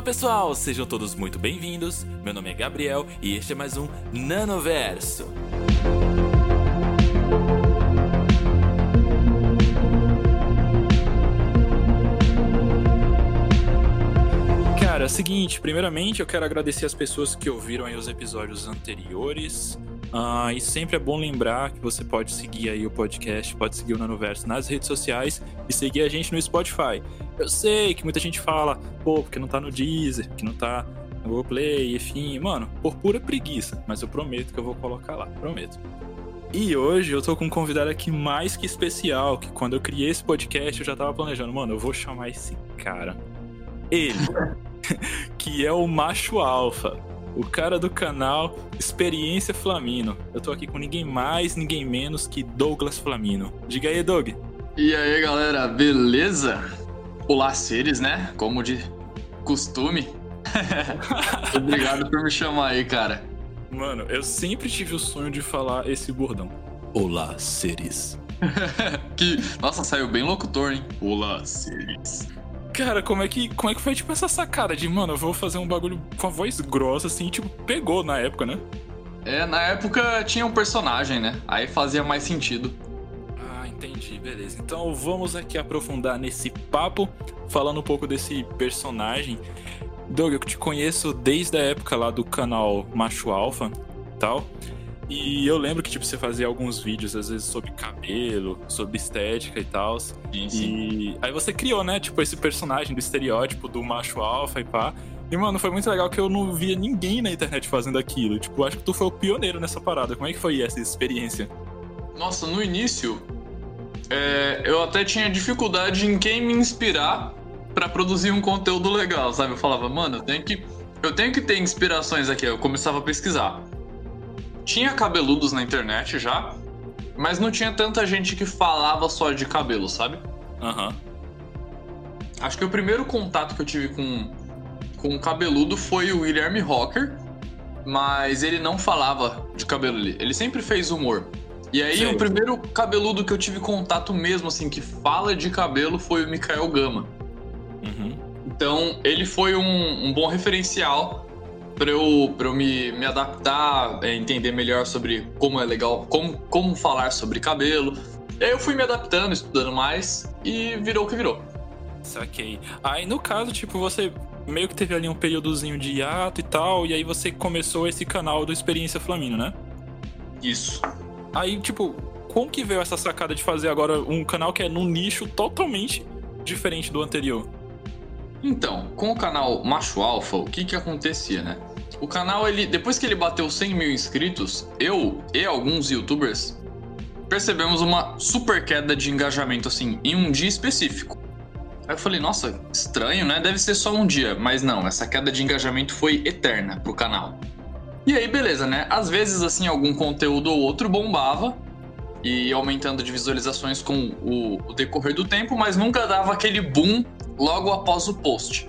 Fala pessoal, sejam todos muito bem-vindos. Meu nome é Gabriel e este é mais um Nanoverso. Cara, é o seguinte, primeiramente eu quero agradecer as pessoas que ouviram aí os episódios anteriores. Uh, e sempre é bom lembrar que você pode seguir aí o podcast, pode seguir o Nanoverso nas redes sociais e seguir a gente no Spotify. Eu sei que muita gente fala, pô, porque não tá no Deezer, que não tá no Google Play, enfim, mano, por pura preguiça, mas eu prometo que eu vou colocar lá, prometo. E hoje eu tô com um convidado aqui mais que especial, que quando eu criei esse podcast eu já tava planejando, mano, eu vou chamar esse cara. Ele, que é o macho alfa o cara do canal Experiência Flamino. Eu tô aqui com ninguém mais, ninguém menos que Douglas Flamino. Diga aí, Doug. E aí, galera, beleza? Olá, seres, né? Como de costume. Obrigado por me chamar aí, cara. Mano, eu sempre tive o sonho de falar esse bordão. Olá, seres. que, nossa, saiu bem locutor, hein? Olá, seres. Cara, como é que, como é que foi, tipo, essa sacada de, mano, eu vou fazer um bagulho com a voz grossa, assim, tipo, pegou na época, né? É, na época tinha um personagem, né? Aí fazia mais sentido. Ah, entendi, beleza. Então vamos aqui aprofundar nesse papo, falando um pouco desse personagem. Doug, eu te conheço desde a época lá do canal Macho Alpha tal. E eu lembro que, tipo, você fazia alguns vídeos, às vezes, sobre cabelo, sobre estética e tal. E aí você criou, né, tipo, esse personagem do estereótipo do macho alfa e pá. E, mano, foi muito legal que eu não via ninguém na internet fazendo aquilo. Tipo, acho que tu foi o pioneiro nessa parada. Como é que foi essa experiência? Nossa, no início, é, eu até tinha dificuldade em quem me inspirar para produzir um conteúdo legal, sabe? Eu falava, mano, eu tenho que, eu tenho que ter inspirações aqui. Eu começava a pesquisar tinha cabeludos na internet já, mas não tinha tanta gente que falava só de cabelo, sabe? Aham. Uhum. Acho que o primeiro contato que eu tive com, com um cabeludo foi o William Rocker, mas ele não falava de cabelo ali. Ele sempre fez humor. E aí, o primeiro cabeludo que eu tive contato mesmo, assim, que fala de cabelo foi o Mikael Gama. Uhum. Então, ele foi um, um bom referencial para eu, pra eu me, me adaptar, é, entender melhor sobre como é legal, como, como falar sobre cabelo. E aí eu fui me adaptando, estudando mais e virou o que virou. Saquei. Aí no caso, tipo, você meio que teve ali um períodozinho de hiato e tal, e aí você começou esse canal do Experiência Flamino, né? Isso. Aí, tipo, como que veio essa sacada de fazer agora um canal que é num nicho totalmente diferente do anterior? Então, com o canal Macho Alfa, o que que acontecia, né? O canal, ele, depois que ele bateu 100 mil inscritos, eu e alguns youtubers percebemos uma super queda de engajamento, assim, em um dia específico. Aí eu falei, nossa, estranho, né? Deve ser só um dia. Mas não, essa queda de engajamento foi eterna pro canal. E aí, beleza, né? Às vezes, assim, algum conteúdo ou outro bombava e aumentando de visualizações com o, o decorrer do tempo, mas nunca dava aquele boom logo após o post.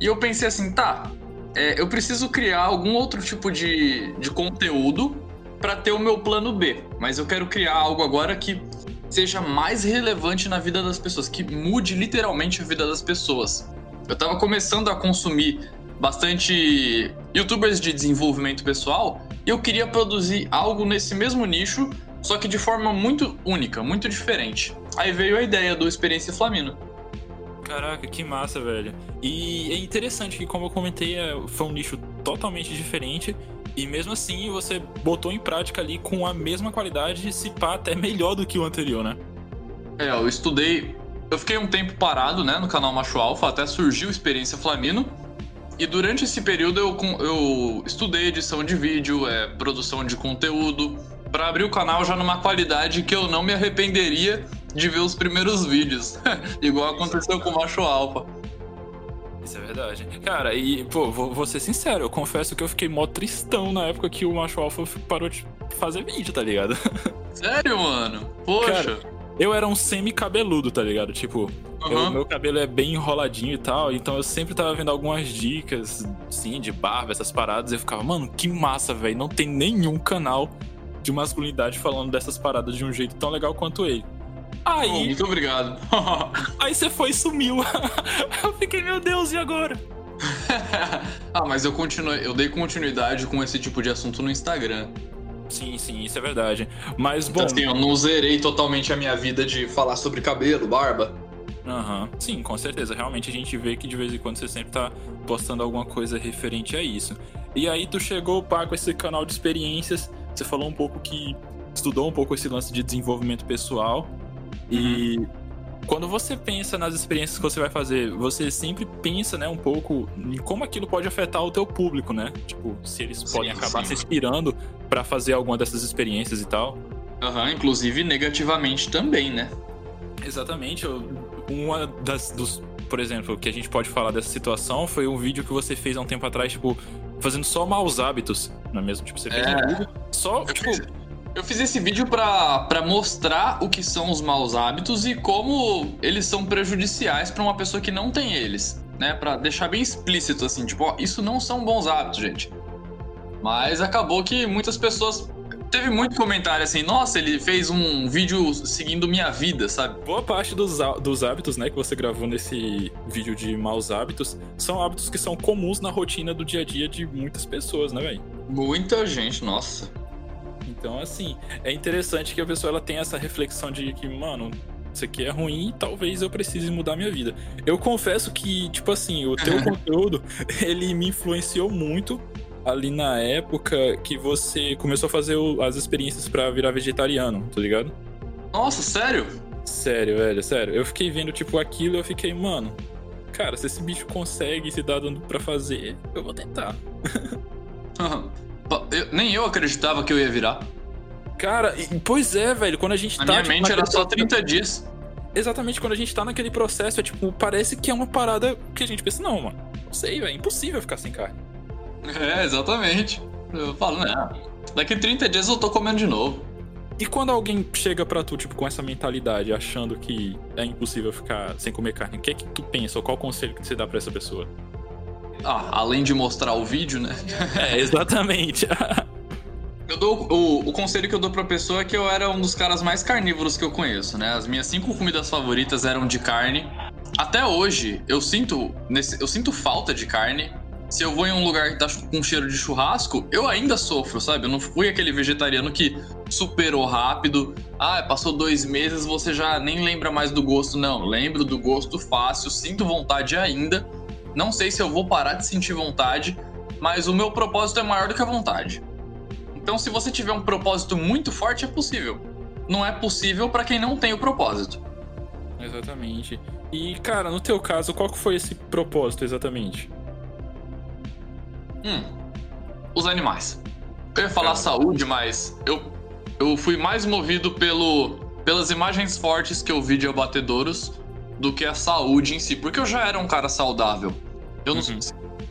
E eu pensei assim, tá, é, eu preciso criar algum outro tipo de, de conteúdo para ter o meu plano B. Mas eu quero criar algo agora que seja mais relevante na vida das pessoas, que mude literalmente a vida das pessoas. Eu estava começando a consumir bastante youtubers de desenvolvimento pessoal e eu queria produzir algo nesse mesmo nicho, só que de forma muito única, muito diferente. Aí veio a ideia do Experiência Flamino. Caraca, que massa, velho. E é interessante que, como eu comentei, é, foi um nicho totalmente diferente. E mesmo assim, você botou em prática ali com a mesma qualidade, se pá, até melhor do que o anterior, né? É, eu estudei. Eu fiquei um tempo parado, né, no canal Macho Alpha, até surgiu Experiência Flamino. E durante esse período eu, eu estudei edição de vídeo, é, produção de conteúdo, para abrir o canal já numa qualidade que eu não me arrependeria de ver os primeiros vídeos. Igual aconteceu com o Macho Alpha. Isso é verdade. Cara, e, pô, vou, vou, ser sincero, eu confesso que eu fiquei mó tristão na época que o Macho Alpha parou de fazer vídeo, tá ligado? Sério, mano? Poxa. Cara, eu era um semi-cabeludo, tá ligado? Tipo, uhum. eu, meu cabelo é bem enroladinho e tal, então eu sempre tava vendo algumas dicas, sim, de barba, essas paradas, e eu ficava, mano, que massa, velho. Não tem nenhum canal de masculinidade falando dessas paradas de um jeito tão legal quanto ele. Aí. Oh, muito obrigado. aí você foi e sumiu. Eu fiquei, meu Deus, e agora? ah, mas eu continuei, eu dei continuidade com esse tipo de assunto no Instagram. Sim, sim, isso é verdade. Mas, então, bom. assim, eu não zerei totalmente a minha vida de falar sobre cabelo, barba. Aham, uhum. sim, com certeza. Realmente a gente vê que de vez em quando você sempre tá postando alguma coisa referente a isso. E aí tu chegou, pá, com esse canal de experiências. Você falou um pouco que estudou um pouco esse lance de desenvolvimento pessoal. Uhum. E quando você pensa nas experiências que você vai fazer, você sempre pensa, né, um pouco em como aquilo pode afetar o teu público, né? Tipo, se eles sim, podem acabar sim. se inspirando para fazer alguma dessas experiências e tal. Aham, uhum, inclusive negativamente também, né? Exatamente. Uma das dos, por exemplo, que a gente pode falar dessa situação foi um vídeo que você fez há um tempo atrás, tipo, fazendo só maus hábitos, não é mesmo? Tipo, você fez é. um vídeo só, eu tipo, fiz eu fiz esse vídeo para mostrar o que são os maus hábitos e como eles são prejudiciais para uma pessoa que não tem eles, né? Para deixar bem explícito assim, tipo, ó, isso não são bons hábitos, gente. Mas acabou que muitas pessoas teve muito comentário assim, nossa, ele fez um vídeo seguindo minha vida, sabe? Boa parte dos, dos hábitos, né, que você gravou nesse vídeo de maus hábitos, são hábitos que são comuns na rotina do dia a dia de muitas pessoas, né, velho? Muita gente, nossa. Então, assim, é interessante que a pessoa ela tenha essa reflexão de que, mano, isso aqui é ruim e talvez eu precise mudar minha vida. Eu confesso que, tipo assim, o teu conteúdo, ele me influenciou muito ali na época que você começou a fazer as experiências para virar vegetariano, tá ligado? Nossa, sério? Sério, velho, sério. Eu fiquei vendo, tipo, aquilo e eu fiquei, mano, cara, se esse bicho consegue se dá dando pra fazer, eu vou tentar. Eu, nem eu acreditava que eu ia virar. Cara, pois é, velho. Quando a gente Na tá. Minha tipo, mente era só 30 dias. Exatamente, quando a gente tá naquele processo, é tipo, parece que é uma parada que a gente pensa, não, mano, não sei, velho, é impossível ficar sem carne. É, exatamente. Eu falo, né? Daqui 30 dias eu tô comendo de novo. E quando alguém chega pra tu, tipo, com essa mentalidade, achando que é impossível ficar sem comer carne, o que é que tu pensa? Ou qual conselho que você dá pra essa pessoa? Ah, além de mostrar o vídeo, né? É, exatamente. eu dou o, o conselho que eu dou pra pessoa é que eu era um dos caras mais carnívoros que eu conheço, né? As minhas cinco comidas favoritas eram de carne. Até hoje, eu sinto, nesse, eu sinto falta de carne. Se eu vou em um lugar que tá com cheiro de churrasco, eu ainda sofro, sabe? Eu não fui aquele vegetariano que superou rápido. Ah, passou dois meses, você já nem lembra mais do gosto. Não, lembro do gosto fácil, sinto vontade ainda não sei se eu vou parar de sentir vontade, mas o meu propósito é maior do que a vontade. Então, se você tiver um propósito muito forte, é possível. Não é possível para quem não tem o propósito. Exatamente. E, cara, no teu caso, qual que foi esse propósito exatamente? Hum, os animais. Eu ia falar saúde, mas eu, eu fui mais movido pelo, pelas imagens fortes que eu vi de abatedouros do que a saúde em si, porque eu já era um cara saudável. Eu não, uhum.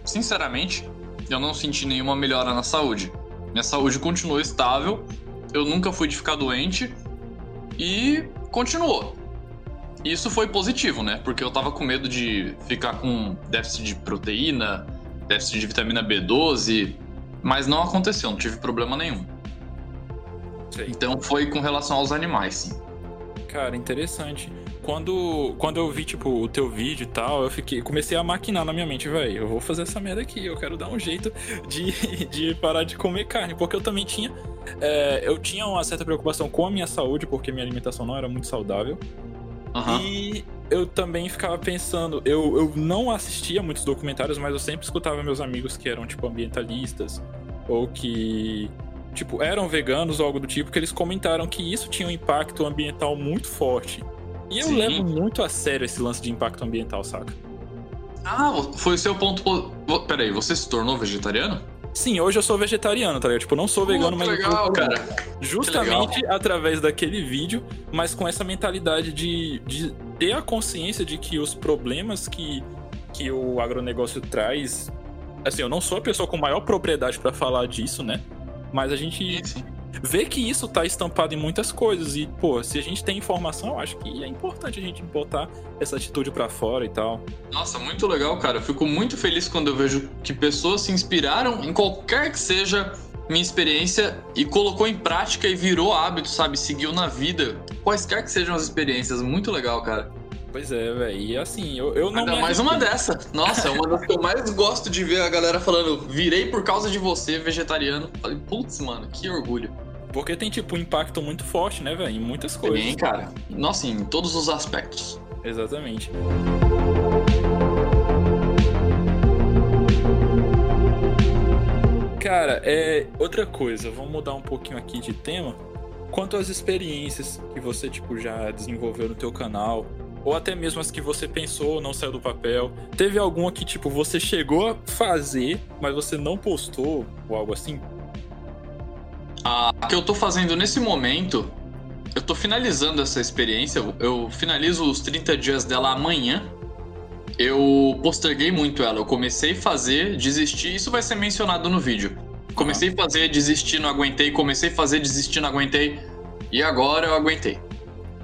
sinceramente, eu não senti nenhuma melhora na saúde. Minha saúde continuou estável, eu nunca fui de ficar doente e continuou. Isso foi positivo, né? Porque eu tava com medo de ficar com déficit de proteína, déficit de vitamina B12, mas não aconteceu, não tive problema nenhum. Sei. Então foi com relação aos animais, sim. Cara, interessante quando, quando eu vi, tipo, o teu vídeo e tal, eu fiquei, comecei a maquinar na minha mente, velho, eu vou fazer essa merda aqui, eu quero dar um jeito de, de parar de comer carne, porque eu também tinha, é, eu tinha uma certa preocupação com a minha saúde, porque minha alimentação não era muito saudável, uhum. e eu também ficava pensando, eu, eu não assistia muitos documentários, mas eu sempre escutava meus amigos que eram, tipo, ambientalistas, ou que tipo, eram veganos ou algo do tipo, que eles comentaram que isso tinha um impacto ambiental muito forte. E eu Sim. levo muito a sério esse lance de impacto ambiental, saca? Ah, foi o seu ponto. Peraí, você se tornou vegetariano? Sim, hoje eu sou vegetariano, tá ligado? Tipo, eu não sou vegano, mas. legal, cara. Justamente através daquele vídeo, mas com essa mentalidade de, de ter a consciência de que os problemas que, que o agronegócio traz. Assim, eu não sou a pessoa com maior propriedade para falar disso, né? Mas a gente. Sim vê que isso tá estampado em muitas coisas. E, pô, se a gente tem informação, eu acho que é importante a gente botar essa atitude para fora e tal. Nossa, muito legal, cara. Eu fico muito feliz quando eu vejo que pessoas se inspiraram em qualquer que seja minha experiência e colocou em prática e virou hábito, sabe? Seguiu na vida. Quaisquer que sejam as experiências. Muito legal, cara. Pois é, velho. E assim, eu, eu não. Ainda mais uma dessa. Nossa, é uma das que eu mais gosto de ver a galera falando, virei por causa de você, vegetariano. Falei, putz, mano, que orgulho. Porque tem, tipo, um impacto muito forte, né, velho? Em muitas coisas. Tem, cara. Nossa, em todos os aspectos. Exatamente. Cara, é outra coisa, vamos mudar um pouquinho aqui de tema. Quanto às experiências que você tipo já desenvolveu no teu canal, ou até mesmo as que você pensou, não saiu do papel, teve alguma que tipo você chegou a fazer, mas você não postou ou algo assim? A que eu tô fazendo nesse momento, eu tô finalizando essa experiência, eu finalizo os 30 dias dela amanhã. Eu posterguei muito ela, eu comecei a fazer, desisti, isso vai ser mencionado no vídeo. Comecei a fazer, desisti, não aguentei, comecei a fazer, desisti, não aguentei, e agora eu aguentei.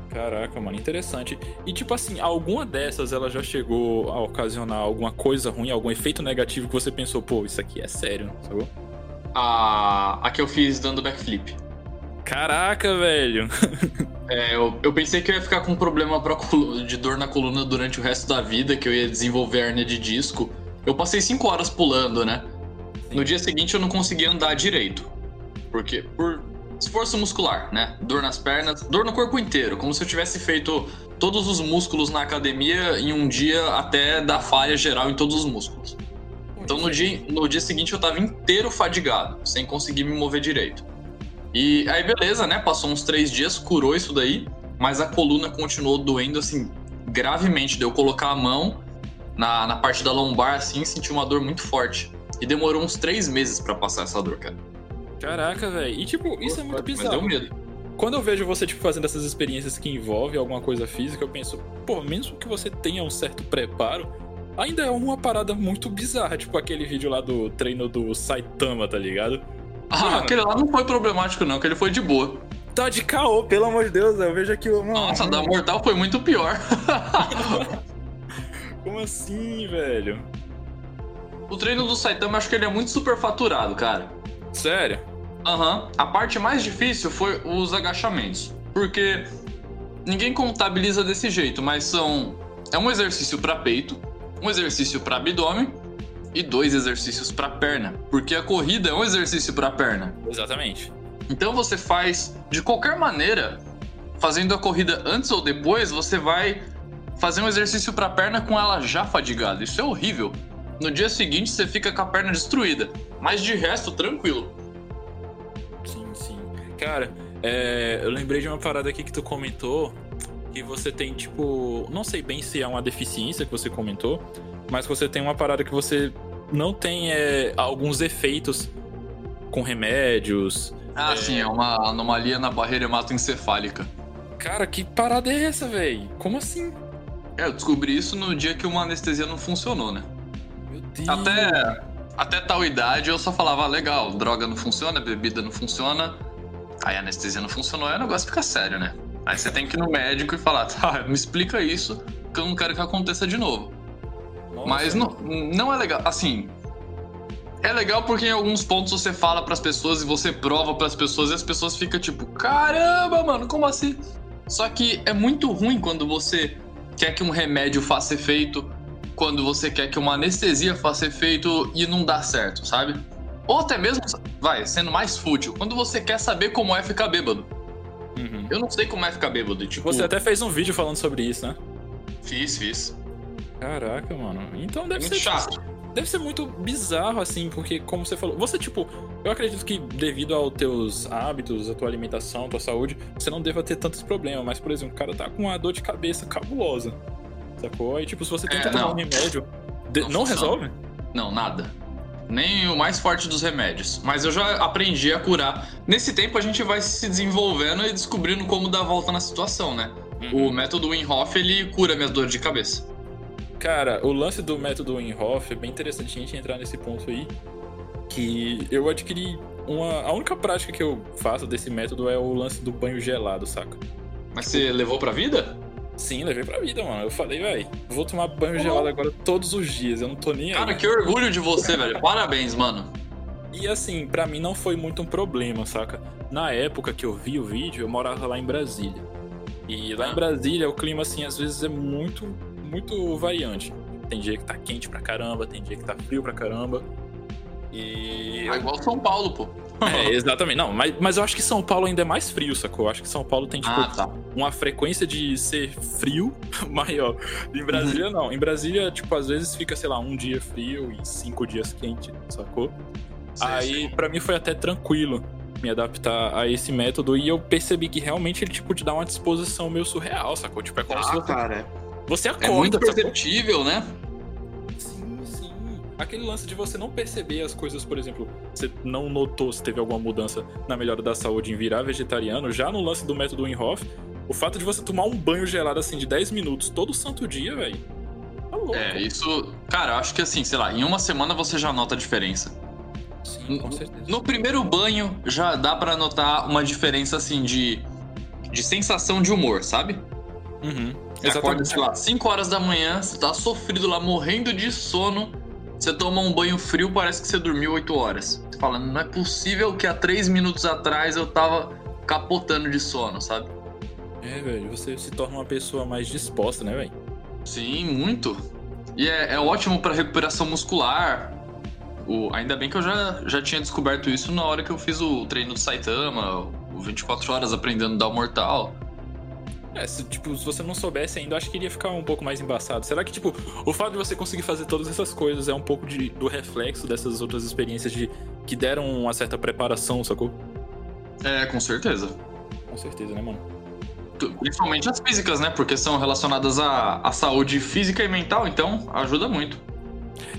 Caraca, mano, interessante. E tipo assim, alguma dessas ela já chegou a ocasionar alguma coisa ruim, algum efeito negativo que você pensou, pô, isso aqui é sério, sacou? A, a que eu fiz dando backflip. Caraca, velho. É, eu, eu, pensei que eu ia ficar com um problema pra, de dor na coluna durante o resto da vida, que eu ia desenvolver hernia de disco. Eu passei 5 horas pulando, né? Sim. No dia seguinte eu não conseguia andar direito. Porque por esforço muscular, né? Dor nas pernas, dor no corpo inteiro, como se eu tivesse feito todos os músculos na academia em um dia até dar falha geral em todos os músculos. Então no dia, no dia seguinte eu tava inteiro fadigado, sem conseguir me mover direito. E aí, beleza, né? Passou uns três dias, curou isso daí, mas a coluna continuou doendo, assim, gravemente. Deu colocar a mão na, na parte da lombar, assim, senti uma dor muito forte. E demorou uns três meses para passar essa dor, cara. Caraca, velho. E, tipo, isso é muito bizarro. Mas deu medo. Quando eu vejo você, tipo, fazendo essas experiências que envolvem alguma coisa física, eu penso, pô, mesmo que você tenha um certo preparo, ainda é uma parada muito bizarra, tipo aquele vídeo lá do treino do Saitama, tá ligado? Ah, Mano, aquele lá não foi problemático, não, aquele foi de boa. Tá de caô, pelo amor de Deus, eu vejo aqui o. Nossa, da Mortal foi muito pior. Como assim, velho? O treino do Saitama, acho que ele é muito superfaturado, cara. Sério? Aham. Uhum. A parte mais difícil foi os agachamentos. Porque ninguém contabiliza desse jeito, mas são. É um exercício para peito, um exercício para abdômen e dois exercícios para perna, porque a corrida é um exercício para perna. Exatamente. Então você faz de qualquer maneira, fazendo a corrida antes ou depois, você vai fazer um exercício para perna com ela já fadigada. Isso é horrível. No dia seguinte você fica com a perna destruída, mas de resto tranquilo. Sim, sim. Cara, é, eu lembrei de uma parada aqui que tu comentou que você tem tipo, não sei bem se é uma deficiência que você comentou, mas você tem uma parada que você não tem é, alguns efeitos com remédios. Ah, é... sim, é uma anomalia na barreira hematoencefálica. Cara, que parada é essa, velho? Como assim? É, eu descobri isso no dia que uma anestesia não funcionou, né? Meu Deus. Até, até tal idade eu só falava, ah, legal, droga não funciona, bebida não funciona. Aí a anestesia não funcionou, aí o negócio fica sério, né? Aí você tem que ir no médico e falar, tá, me explica isso, que eu não quero que aconteça de novo. Nossa. Mas não, não é legal. Assim, é legal porque em alguns pontos você fala para as pessoas e você prova para as pessoas e as pessoas ficam tipo, caramba, mano, como assim? Só que é muito ruim quando você quer que um remédio faça efeito, quando você quer que uma anestesia faça efeito e não dá certo, sabe? Ou até mesmo, vai, sendo mais fútil, quando você quer saber como é ficar bêbado. Uhum. Eu não sei como é ficar bêbado, tipo... Você até fez um vídeo falando sobre isso, né? Fiz, fiz. Caraca, mano. Então deve muito ser. chato. Deve ser muito bizarro, assim, porque, como você falou, você, tipo, eu acredito que devido aos teus hábitos, a tua alimentação, a tua saúde, você não deva ter tantos problemas. Mas, por exemplo, o cara tá com uma dor de cabeça cabulosa. Sacou? E, tipo, se você tenta é, tomar um remédio, não, não resolve? Não, nada. Nem o mais forte dos remédios. Mas eu já aprendi a curar. Nesse tempo a gente vai se desenvolvendo e descobrindo como dar volta na situação, né? Uhum. O método Winhoff, ele cura minhas dores de cabeça. Cara, o lance do método Winhoff é bem interessante a gente entrar nesse ponto aí. Que eu adquiri uma. A única prática que eu faço desse método é o lance do banho gelado, saca? Mas você levou pra vida? Sim, levei pra vida, mano. Eu falei, velho, vou tomar banho oh. gelado agora todos os dias. Eu não tô nem Cara, aí. que orgulho de você, velho. Parabéns, mano. E assim, para mim não foi muito um problema, saca? Na época que eu vi o vídeo, eu morava lá em Brasília. E lá em Brasília, o clima, assim, às vezes é muito, muito variante. Tem dia que tá quente pra caramba, tem dia que tá frio pra caramba. E. É igual São Paulo, pô. É, exatamente. Não, mas, mas eu acho que São Paulo ainda é mais frio, sacou? Eu acho que São Paulo tem, tipo, Ah, tá. uma frequência de ser frio maior. Em Brasília, não. Em Brasília, tipo, às vezes fica, sei lá, um dia frio e cinco dias quente, sacou? Sei, Aí, pra mim, foi até tranquilo me adaptar a esse método e eu percebi que realmente ele, tipo, te dá uma disposição meio surreal, sacou? Tipo, é como se Ah, você, cara. você É acorda, muito sacou? perceptível, né? Aquele lance de você não perceber as coisas, por exemplo, você não notou se teve alguma mudança na melhora da saúde em virar vegetariano, já no lance do método Winhoff, o fato de você tomar um banho gelado assim de 10 minutos todo santo dia, velho. Tá louco. É, isso. Cara, eu acho que assim, sei lá, em uma semana você já nota a diferença. Sim, com certeza. No primeiro banho já dá pra notar uma diferença assim de. de sensação de humor, sabe? Uhum. Você acorda, sei lá, 5 horas da manhã, você tá sofrido lá, morrendo de sono. Você toma um banho frio, parece que você dormiu 8 horas. Você fala, não é possível que há 3 minutos atrás eu tava capotando de sono, sabe? É, velho, você se torna uma pessoa mais disposta, né, velho? Sim, muito. E é, é ótimo pra recuperação muscular. O, ainda bem que eu já, já tinha descoberto isso na hora que eu fiz o treino do Saitama, o 24 horas aprendendo a dar o mortal. É, se, tipo, se você não soubesse ainda, acho que iria ficar um pouco mais embaçado. Será que, tipo, o fato de você conseguir fazer todas essas coisas é um pouco de, do reflexo dessas outras experiências de que deram uma certa preparação, sacou? É, com certeza. Com certeza, né, mano? Principalmente as físicas, né? Porque são relacionadas à, à saúde física e mental, então ajuda muito.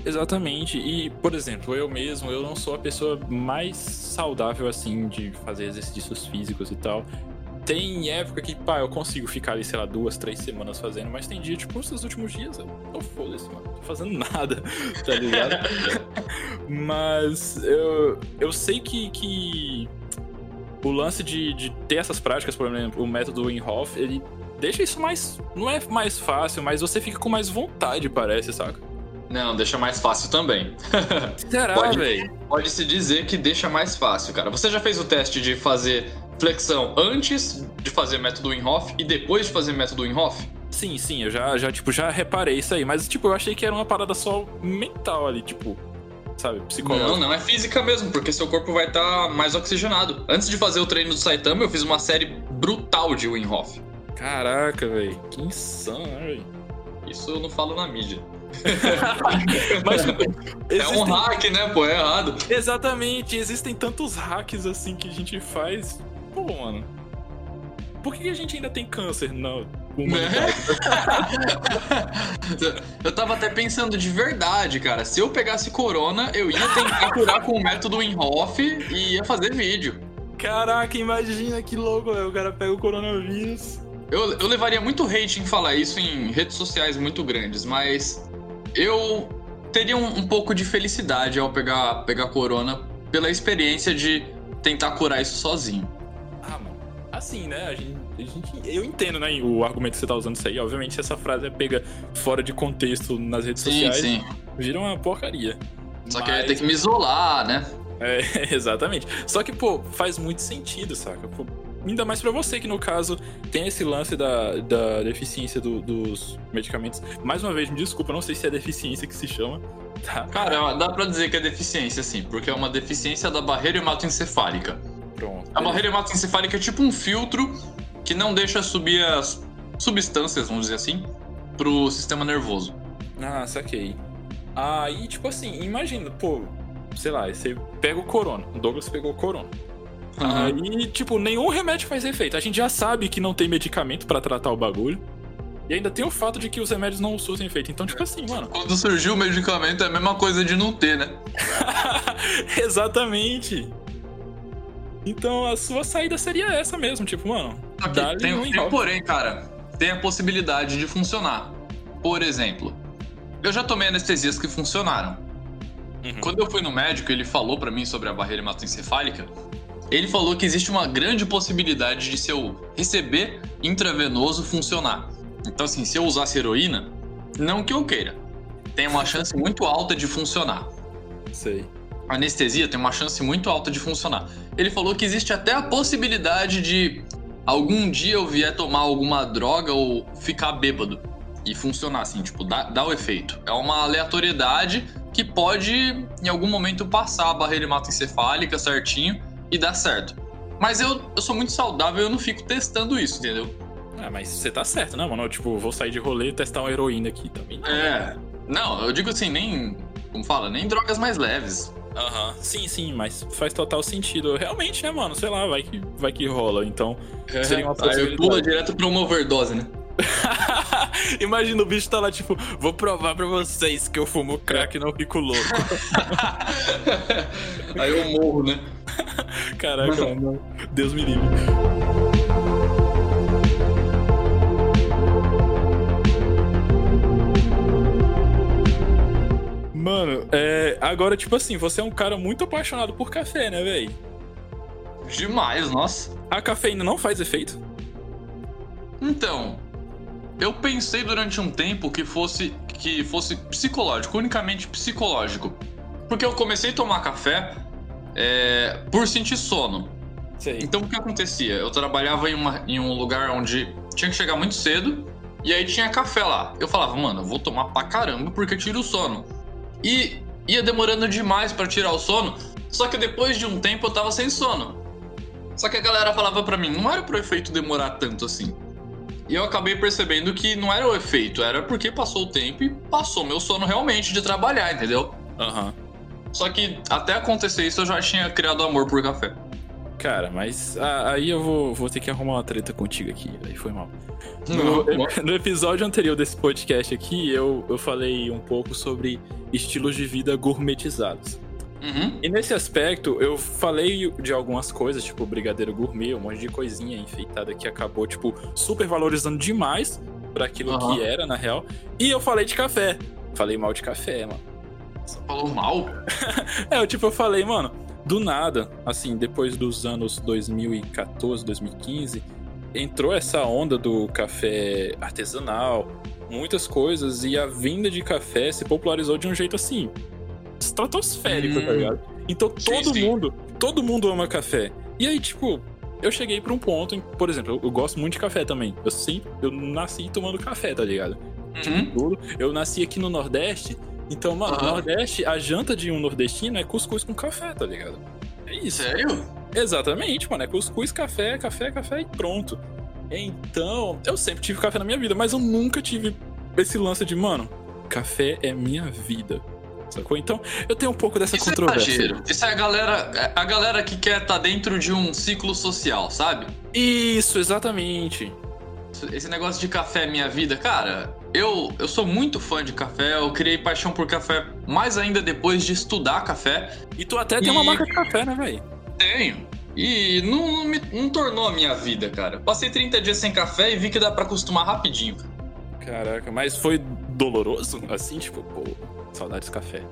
Exatamente. E, por exemplo, eu mesmo, eu não sou a pessoa mais saudável, assim, de fazer exercícios físicos e tal. Tem época que, pá, eu consigo ficar ali, sei lá, duas, três semanas fazendo, mas tem dia, tipo, esses últimos dias, eu tô foda-se, mano. Não tô fazendo nada, tá ligado? mas eu, eu sei que, que o lance de, de ter essas práticas, por exemplo, o método Winhoff, ele deixa isso mais. Não é mais fácil, mas você fica com mais vontade, parece, saca? Não, deixa mais fácil também. Será, Pode- velho? Pode se dizer que deixa mais fácil, cara. Você já fez o teste de fazer flexão antes de fazer método Winhoff e depois de fazer método Winhoff? Sim, sim, eu já, já, tipo, já reparei isso aí, mas, tipo, eu achei que era uma parada só mental ali, tipo, sabe, psicológica. Não, não é física mesmo, porque seu corpo vai estar mais oxigenado. Antes de fazer o treino do Saitama, eu fiz uma série brutal de Winhoff. Caraca, velho, que insano, né, velho? Isso eu não falo na mídia. Mas, tipo, É existem- um hack, né, pô? É errado. Exatamente, existem tantos hacks assim que a gente faz. Pô, mano. Por que a gente ainda tem câncer na humanidade? eu tava até pensando de verdade, cara. Se eu pegasse corona, eu ia tentar curar com o método Winhoff e ia fazer vídeo. Caraca, imagina que louco, velho. O cara pega o coronavírus. Eu, eu levaria muito hate em falar isso em redes sociais muito grandes, mas eu teria um, um pouco de felicidade ao pegar, pegar corona pela experiência de tentar curar isso sozinho. Ah. Assim, né? A gente, a gente- eu entendo, né? O argumento que você tá usando isso aí. Obviamente, se essa frase é pega fora de contexto nas redes Sim, sociais, sim. vira uma porcaria. Só que eu ia Mas- ter que me isolar, né? É, exatamente. Só que, pô, faz muito sentido, saca? Pô, ainda mais pra você que, no caso, tem esse lance da, da deficiência do- dos medicamentos. Mais uma vez, me desculpa, não sei se é deficiência que se chama, tá? Cara, dá pra dizer que é deficiência, sim, porque é uma deficiência da barreira hematoencefálica. Pronto. A barreira hematoencefálica é tipo um filtro que não deixa subir as substâncias, vamos dizer assim, pro sistema nervoso. Ah, saquei. Aí, tipo assim, imagina, pô, sei lá, você pega o corona. O Douglas pegou o corona. Aí, tipo, nenhum remédio faz efeito. A gente já sabe que não tem medicamento pra tratar o bagulho. E ainda tem o fato de que os remédios não surtem efeito. Então, tipo assim, mano. Quando surgiu o medicamento é a mesma coisa de não ter, né? Exatamente. Então a sua saída seria essa mesmo, tipo, mano. Tem, um tem porém, cara. Tem a possibilidade de funcionar. Por exemplo, eu já tomei anestesias que funcionaram. Uhum. Quando eu fui no médico, ele falou pra mim sobre a barreira hematoencefálica. Ele falou que existe uma grande possibilidade de se eu receber intravenoso funcionar. Então, assim, se eu usasse heroína, não que eu queira, tem uma chance muito alta de funcionar. Sei. A anestesia tem uma chance muito alta de funcionar. Ele falou que existe até a possibilidade de algum dia eu vier tomar alguma droga ou ficar bêbado e funcionar assim, tipo, dá, dá o efeito. É uma aleatoriedade que pode, em algum momento, passar a barreira hematoencefálica certinho e dar certo. Mas eu, eu sou muito saudável eu não fico testando isso, entendeu? Ah, mas você tá certo, né, mano? Eu, tipo, vou sair de rolê e testar uma heroína aqui também. É. Não, eu digo assim, nem. Como fala? Nem drogas mais leves. Aham. Uhum. Sim, sim, mas faz total sentido. Realmente, né, mano? Sei lá, vai que, vai que rola. Então, é, seria uma possibilidade. Pula direto pra uma overdose, né? Imagina o bicho tá lá, tipo, vou provar pra vocês que eu fumo crack e não fico louco. Aí eu morro, né? Caraca, mano. Deus me livre. Mano, é, agora, tipo assim, você é um cara muito apaixonado por café, né, velho? Demais, nossa. A cafeína não faz efeito? Então, eu pensei durante um tempo que fosse que fosse psicológico, unicamente psicológico. Porque eu comecei a tomar café é, por sentir sono. Sei. Então o que acontecia? Eu trabalhava em, uma, em um lugar onde tinha que chegar muito cedo e aí tinha café lá. Eu falava, mano, eu vou tomar pra caramba porque tira o sono. E ia demorando demais para tirar o sono. Só que depois de um tempo eu tava sem sono. Só que a galera falava para mim, não era pro efeito demorar tanto assim. E eu acabei percebendo que não era o efeito, era porque passou o tempo e passou meu sono realmente de trabalhar, entendeu? Aham. Uhum. Só que até acontecer isso eu já tinha criado amor por café. Cara, mas ah, aí eu vou, vou ter que arrumar uma treta contigo aqui, aí foi mal. No, no, episódio anterior desse podcast aqui, eu, eu falei um pouco sobre estilos de vida gourmetizados. Uhum. E nesse aspecto, eu falei de algumas coisas, tipo brigadeiro gourmet, um monte de coisinha enfeitada que acabou, tipo, super valorizando demais para aquilo uhum. que era, na real. E eu falei de café. Falei mal de café, mano. Você falou mal? é, eu, tipo, eu falei, mano, do nada, assim, depois dos anos 2014, 2015, entrou essa onda do café artesanal, muitas coisas, e a venda de café se popularizou de um jeito assim, estratosférico, tá hum. tá ligado? Então todo sim, mundo, todo mundo ama café. E aí, tipo, eu cheguei pra um ponto, em, por exemplo, eu, eu, gosto muito de café também. Eu sempre, eu nasci tomando café, tá ligado? Uhum. Tipo, eu nasci aqui no Nordeste, então, mano, uhum. no Nordeste, a janta de um nordestino é cuscuz com café, tá ligado? É isso. Sério? Exatamente, mano. É cuscuz, café, café, café e pronto. Então, eu sempre tive café na minha vida, mas eu nunca tive esse lance de, mano, café é minha vida. Sacou? Então, eu tenho um pouco dessa Isso controvérsia. É exagero. Isso é a galera, é a galera que quer estar tá dentro de um ciclo social, sabe? Isso, exatamente. Esse negócio de café é minha vida, cara, eu, eu sou muito fã de café, eu criei paixão por café mais ainda depois de estudar café. E tu até tem uma marca de café, né, velho? Tenho. E não, não, me, não tornou a minha vida, cara. Passei 30 dias sem café e vi que dá pra acostumar rapidinho. Caraca, mas foi doloroso? Assim, tipo, pô, saudades café.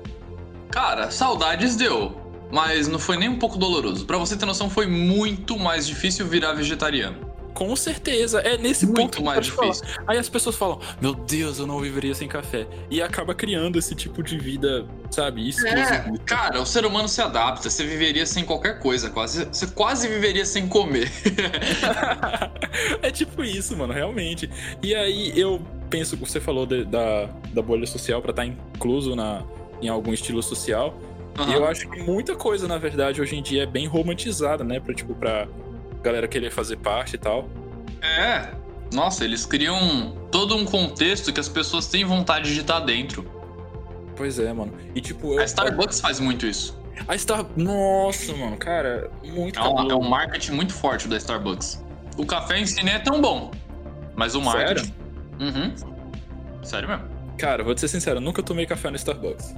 Cara, saudades deu. Mas não foi nem um pouco doloroso. Para você ter noção, foi muito mais difícil virar vegetariano. Com certeza, é nesse Muito ponto mais difícil. Falar. Aí as pessoas falam: Meu Deus, eu não viveria sem café. E acaba criando esse tipo de vida, sabe? É, cara, o ser humano se adapta. Você viveria sem qualquer coisa, quase. Você quase viveria sem comer. é tipo isso, mano, realmente. E aí eu penso, você falou de, da, da bolha social para estar tá incluso na, em algum estilo social. Uhum. E eu acho que muita coisa, na verdade, hoje em dia é bem romantizada, né? Pra, tipo, pra galera querer fazer parte e tal. É. Nossa, eles criam todo um contexto que as pessoas têm vontade de estar dentro. Pois é, mano. E tipo. Eu... A Starbucks faz muito isso. A Star... Nossa, mano, cara, muito é um, é um marketing muito forte da Starbucks. O café em si nem é tão bom. Mas o marketing. Sério? Uhum. Sério mesmo? Cara, vou te ser sincero, nunca tomei café no Starbucks.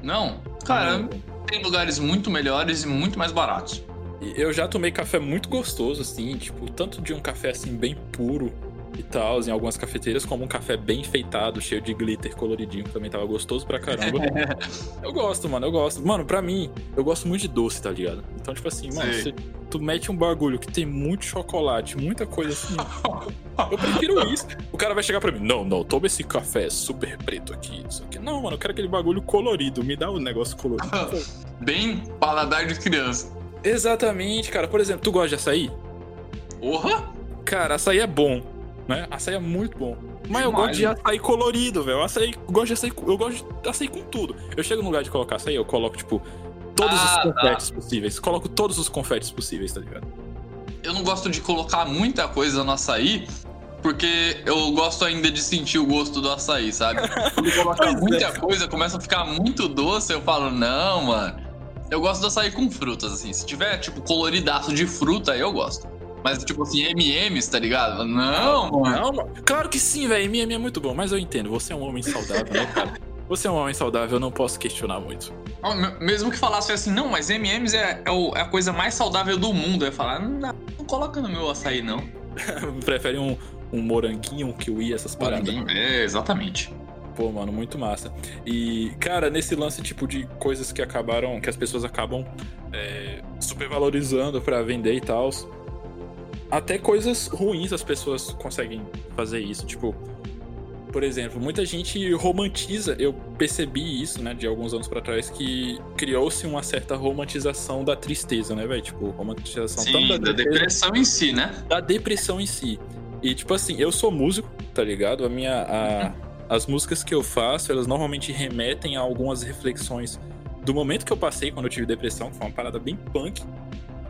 Não? Cara, tem lugares muito melhores e muito mais baratos. Eu já tomei café muito gostoso, assim, tipo, tanto de um café assim bem puro e tal, em algumas cafeteiras, como um café bem feitado, cheio de glitter coloridinho, que também tava gostoso pra caramba. eu gosto, mano, eu gosto. Mano, pra mim, eu gosto muito de doce, tá ligado? Então, tipo assim, mano, você, tu mete um bagulho que tem muito chocolate, muita coisa assim. eu prefiro isso. O cara vai chegar pra mim, não, não, toma esse café super preto aqui, isso aqui. Não, mano, eu quero aquele bagulho colorido, me dá o um negócio colorido. bem paladar de criança. Exatamente, cara. Por exemplo, tu gosta de açaí? Porra! cara, açaí é bom, né? Açaí é muito bom. Mas eu Demais, gosto de açaí colorido, velho. Açaí, eu gosto de açaí, eu gosto de açaí com tudo. Eu chego no lugar de colocar açaí, eu coloco, tipo, todos Ah, os tá. confetes possíveis. Coloco todos os confetes possíveis, tá ligado? Eu não gosto de colocar muita coisa no açaí, porque eu gosto ainda de sentir o gosto do açaí, sabe? Quando coloca é. muita coisa, começa a ficar muito doce, eu falo, não, mano. Eu gosto do açaí com frutas, assim. Se tiver, tipo, coloridaço de fruta, eu gosto. Mas, tipo assim, M&M's, tá ligado? Não, mano. Não. Claro que sim, velho. MM é muito bom, mas eu entendo. Você é um homem saudável, né, cara? Você é um homem saudável, eu não posso questionar muito. Mesmo que falasse assim, não, mas M&M's é, é é a coisa mais saudável do mundo. Eu ia falar, não, não coloca no meu açaí, não. Prefere um, um moranguinho, um kiwi, essas paradas. É, exatamente. Pô, mano, muito massa. E, cara, nesse lance, tipo, de coisas que acabaram, que as pessoas acabam é, supervalorizando pra vender e tal. Até coisas ruins as pessoas conseguem fazer isso. Tipo, por exemplo, muita gente romantiza. Eu percebi isso, né, de alguns anos pra trás, que criou-se uma certa romantização da tristeza, né, velho? Tipo, romantização Sim, da tristeza depressão em si, né? da depressão em si. E, tipo assim, eu sou músico, tá ligado? A minha. a- as músicas que eu faço, elas normalmente remetem a algumas reflexões do momento que eu passei quando eu tive depressão, que foi uma parada bem punk,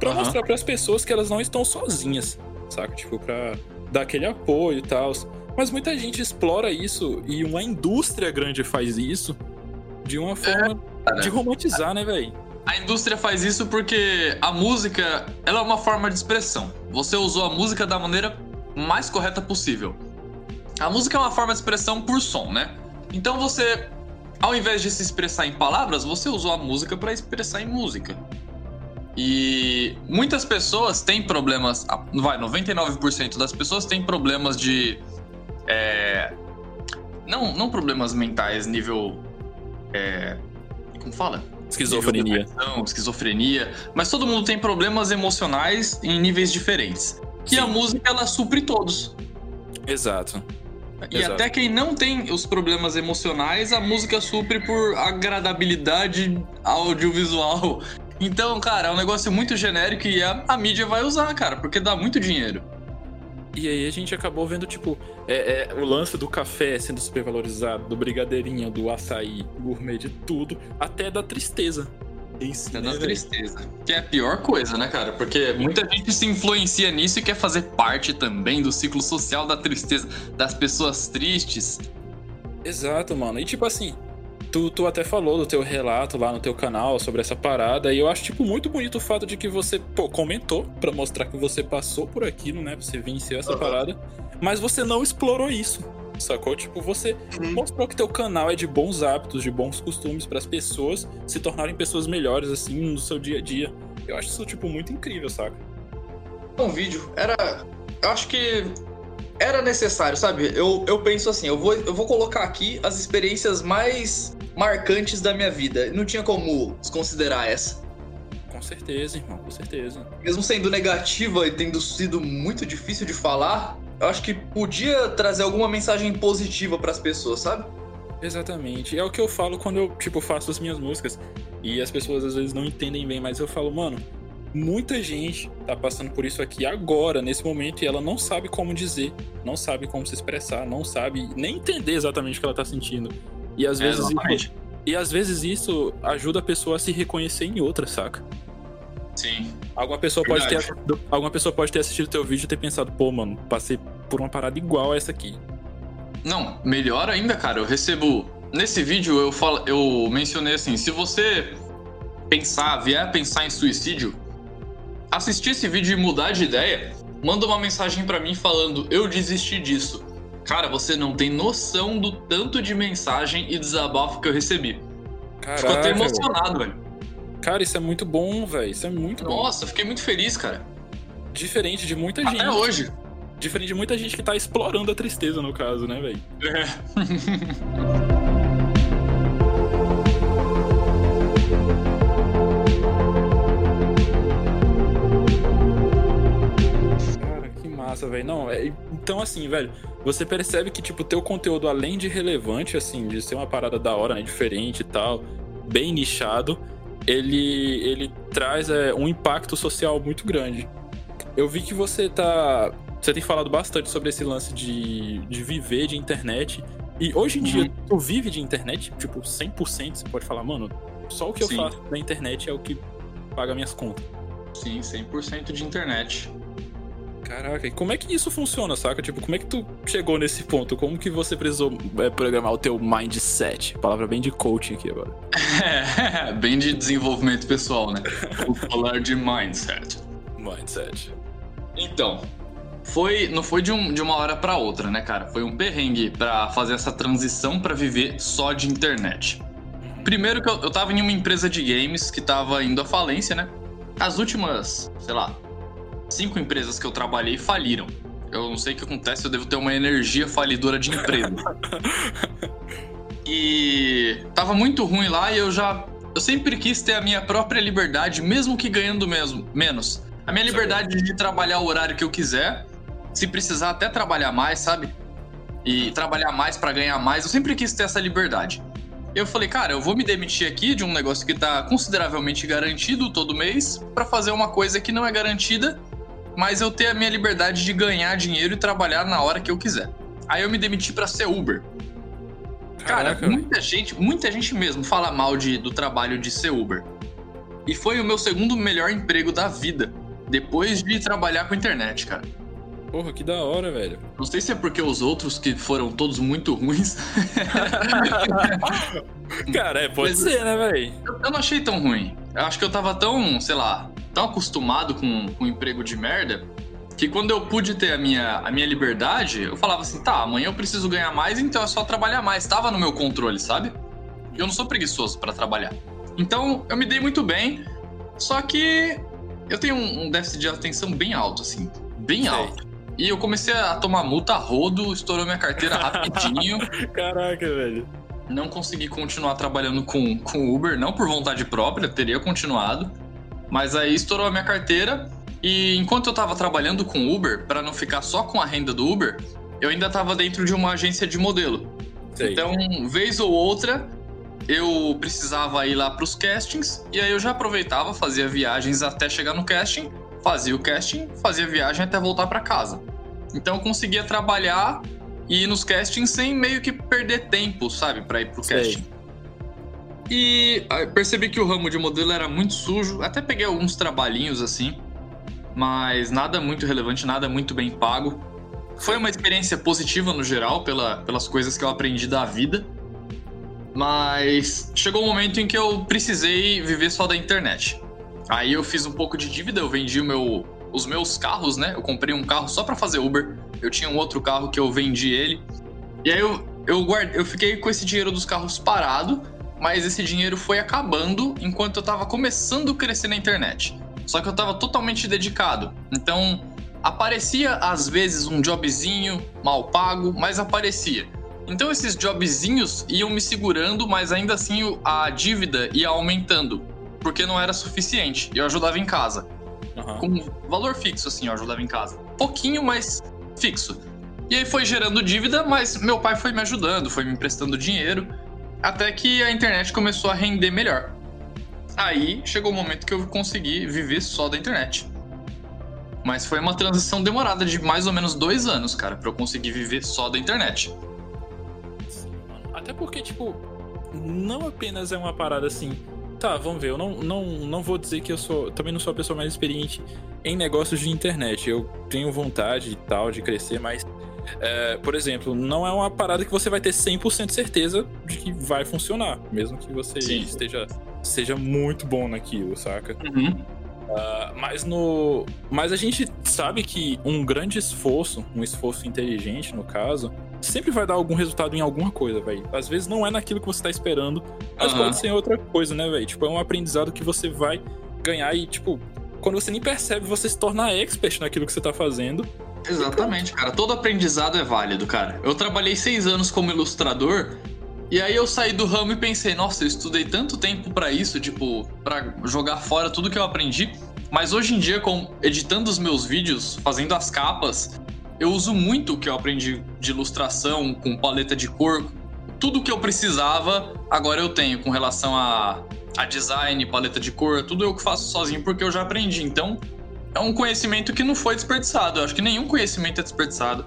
pra Aham. mostrar pras pessoas que elas não estão sozinhas, saca? Tipo, pra dar aquele apoio e tal. Mas muita gente explora isso e uma indústria grande faz isso de uma forma cara. de romantizar, né, velho? A indústria faz isso porque a música, ela é uma forma de expressão. Você usou a música da maneira mais correta possível. A música é uma forma de expressão por som, né? Então você, ao invés de se expressar em palavras, você usou a música para expressar em música. E muitas pessoas têm problemas, vai, 99% das pessoas têm problemas de é, não, não problemas mentais nível é, como fala? Esquizofrenia. Depressão, esquizofrenia, mas todo mundo tem problemas emocionais em níveis diferentes. Que Sim. a música ela supre todos. Exato. E Exato. até quem não tem os problemas emocionais, a música supre por agradabilidade audiovisual. Então, cara, é um negócio muito genérico e a, a mídia vai usar, cara, porque dá muito dinheiro. E aí a gente acabou vendo, tipo, é, é, o lance do café sendo supervalorizado, do brigadeirinho, do açaí, gourmet, de tudo, até da tristeza. Velho? tristeza. Que é a pior coisa, né, cara? Porque muita gente se influencia nisso e quer fazer parte também do ciclo social da tristeza, das pessoas tristes. Exato, mano. E tipo assim, tu, tu até falou do teu relato lá no teu canal sobre essa parada, e eu acho, tipo, muito bonito o fato de que você, pô, comentou pra mostrar que você passou por aquilo, né? Você venceu essa Aham. parada, mas você não explorou isso. Sacou? Tipo, você mostrou que teu canal é de bons hábitos, de bons costumes para as pessoas se tornarem pessoas melhores assim no seu dia a dia. Eu acho isso tipo muito incrível, saca? um vídeo. Era. Eu acho que era necessário, sabe? Eu, eu penso assim, eu vou, eu vou colocar aqui as experiências mais marcantes da minha vida. Não tinha como desconsiderar essa. Com certeza, irmão, com certeza. Mesmo sendo negativa e tendo sido muito difícil de falar, eu acho que podia trazer alguma mensagem positiva pras pessoas, sabe? Exatamente. É o que eu falo quando eu, tipo, faço as minhas músicas. E as pessoas às vezes não entendem bem, mas eu falo, mano, muita gente tá passando por isso aqui agora, nesse momento, e ela não sabe como dizer, não sabe como se expressar, não sabe nem entender exatamente o que ela tá sentindo. E às É, vezes isso, exatamente. e às vezes isso ajuda a pessoa a se reconhecer em outra, saca? Sim. Alguma pessoa pode ter alguma pessoa pode ter assistido teu vídeo e ter pensado, pô, mano, passei por uma parada igual a essa aqui. Não, melhor ainda, cara, eu recebo. Nesse vídeo eu falo, eu mencionei assim, se você pensar, vier pensar em suicídio, assistir esse vídeo e mudar de ideia, manda uma mensagem pra mim falando, eu desisti disso. Cara, você não tem noção do tanto de mensagem e desabafo que eu recebi. Fico até Caraca, emocionado, velho. Cara, isso é muito bom, velho. Isso é muito bom. Nossa, fiquei muito feliz, cara. Diferente de muita gente. Até hoje. Diferente de muita gente que tá explorando a tristeza, no caso, né, velho? Cara, que massa, velho. Não, é, então assim, velho, você percebe que, tipo, teu conteúdo, além de relevante, assim, de ser uma parada da hora, né, diferente e tal, bem nichado, ele, ele traz é, um impacto social muito grande. Eu vi que você tá você tem falado bastante sobre esse lance de, de viver de internet. E hoje em uhum. dia, tu vive de internet, tipo, 100%, você pode falar, mano, só o que Sim. eu faço na internet é o que paga minhas contas. Sim, 100% de internet. Caraca, e como é que isso funciona, saca? Tipo, como é que tu chegou nesse ponto? Como que você precisou é, programar o teu mindset? Palavra bem de coaching aqui agora. É, bem de desenvolvimento pessoal, né? Vou falar de mindset. Mindset. Então, foi não foi de, um, de uma hora para outra, né, cara? Foi um perrengue para fazer essa transição para viver só de internet. Uhum. Primeiro que eu, eu tava em uma empresa de games que tava indo à falência, né? As últimas, sei lá, cinco empresas que eu trabalhei faliram. Eu não sei o que acontece, eu devo ter uma energia falidora de emprego. e tava muito ruim lá e eu já. Eu sempre quis ter a minha própria liberdade, mesmo que ganhando mesmo, menos. A minha liberdade de trabalhar o horário que eu quiser, se precisar até trabalhar mais, sabe? E trabalhar mais para ganhar mais, eu sempre quis ter essa liberdade. Eu falei, cara, eu vou me demitir aqui de um negócio que tá consideravelmente garantido todo mês para fazer uma coisa que não é garantida mas eu tenho a minha liberdade de ganhar dinheiro e trabalhar na hora que eu quiser. Aí eu me demiti para ser Uber. Cara, Caraca, muita gente, muita gente mesmo fala mal de, do trabalho de ser Uber. E foi o meu segundo melhor emprego da vida, depois de trabalhar com internet, cara. Porra, que da hora, velho. Não sei se é porque os outros que foram todos muito ruins. cara, é, pode Mas, ser, né, velho? Eu, eu não achei tão ruim. Eu acho que eu tava tão, sei lá, tão acostumado com, com um emprego de merda que quando eu pude ter a minha, a minha liberdade, eu falava assim, tá, amanhã eu preciso ganhar mais, então é só trabalhar mais. Tava no meu controle, sabe? Eu não sou preguiçoso para trabalhar. Então, eu me dei muito bem, só que eu tenho um, déficit de atenção bem alto, assim, bem Sei. alto. E eu comecei a tomar multa a rodo, estourou minha carteira rapidinho. Caraca, velho. Não consegui continuar trabalhando com, com Uber, não por vontade própria, teria continuado. Mas aí estourou a minha carteira e enquanto eu tava trabalhando com Uber, para não ficar só com a renda do Uber, eu ainda tava dentro de uma agência de modelo. Sei. Então, vez ou outra, eu precisava ir lá pros castings e aí eu já aproveitava, fazia viagens até chegar no casting, fazia o casting, fazia viagem até voltar para casa. Então eu conseguia trabalhar e ir nos castings sem meio que perder tempo, sabe, para ir pro Sei. casting. E ah, percebi que o ramo de modelo era muito sujo. Até peguei alguns trabalhinhos assim, mas nada muito relevante, nada muito bem pago. Foi uma experiência positiva no geral, pela, pelas coisas que eu aprendi da vida. Mas chegou um momento em que eu precisei viver só da internet. Aí eu fiz um pouco de dívida, eu vendi meu, os meus carros, né? Eu comprei um carro só para fazer Uber. Eu tinha um outro carro que eu vendi ele. E aí eu, eu, guarde, eu fiquei com esse dinheiro dos carros parado mas esse dinheiro foi acabando enquanto eu tava começando a crescer na internet. Só que eu tava totalmente dedicado. Então, aparecia às vezes um jobzinho mal pago, mas aparecia. Então esses jobzinhos iam me segurando, mas ainda assim a dívida ia aumentando, porque não era suficiente. Eu ajudava em casa. Uhum. Com valor fixo, assim, eu ajudava em casa. Pouquinho, mas fixo. E aí foi gerando dívida, mas meu pai foi me ajudando, foi me emprestando dinheiro. Até que a internet começou a render melhor. Aí chegou o momento que eu consegui viver só da internet. Mas foi uma transição demorada de mais ou menos dois anos, cara, para eu conseguir viver só da internet. Até porque, tipo, não apenas é uma parada assim. Tá, vamos ver. Eu não, não, não vou dizer que eu sou. Também não sou a pessoa mais experiente em negócios de internet. Eu tenho vontade e tal de crescer, mas é, por exemplo, não é uma parada que você vai ter 100% certeza de que vai funcionar, mesmo que você Sim. esteja seja muito bom naquilo, saca? Uhum. Uh, mas no, mas a gente sabe que um grande esforço, um esforço inteligente no caso, sempre vai dar algum resultado em alguma coisa, velho. Às vezes não é naquilo que você tá esperando, mas uhum. pode ser outra coisa, né, velho? Tipo, é um aprendizado que você vai ganhar e tipo, quando você nem percebe, você se torna expert naquilo que você tá fazendo Exatamente, cara. Todo aprendizado é válido, cara. Eu trabalhei seis anos como ilustrador e aí eu saí do ramo e pensei, nossa, eu estudei tanto tempo para isso, tipo, para jogar fora tudo que eu aprendi. Mas hoje em dia, com, editando os meus vídeos, fazendo as capas, eu uso muito o que eu aprendi de ilustração, com paleta de cor. Tudo que eu precisava, agora eu tenho com relação a, a design, paleta de cor, tudo eu que faço sozinho porque eu já aprendi. Então, é um conhecimento que não foi desperdiçado. Eu acho que nenhum conhecimento é desperdiçado.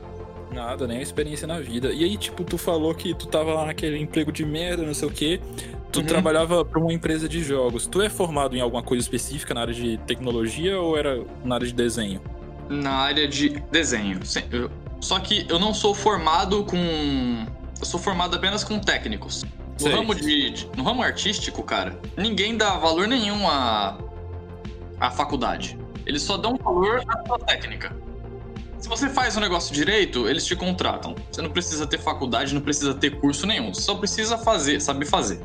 Nada, nem a experiência na vida. E aí, tipo, tu falou que tu tava lá naquele emprego de merda, não sei o quê. Tu Uhum. trabalhava pra uma empresa de jogos. Tu é formado em alguma coisa específica na área de tecnologia ou era na área de desenho? Na área de desenho. Só que eu não sou formado com. Eu sou formado apenas com técnicos. No Sei. ramo, de, de- no ramo artístico, cara, ninguém dá valor nenhum à, à faculdade. Eles só dão valor à sua técnica. Se você faz o negócio direito, eles te contratam. Você não precisa ter faculdade, não precisa ter curso nenhum. Você só precisa fazer, saber fazer.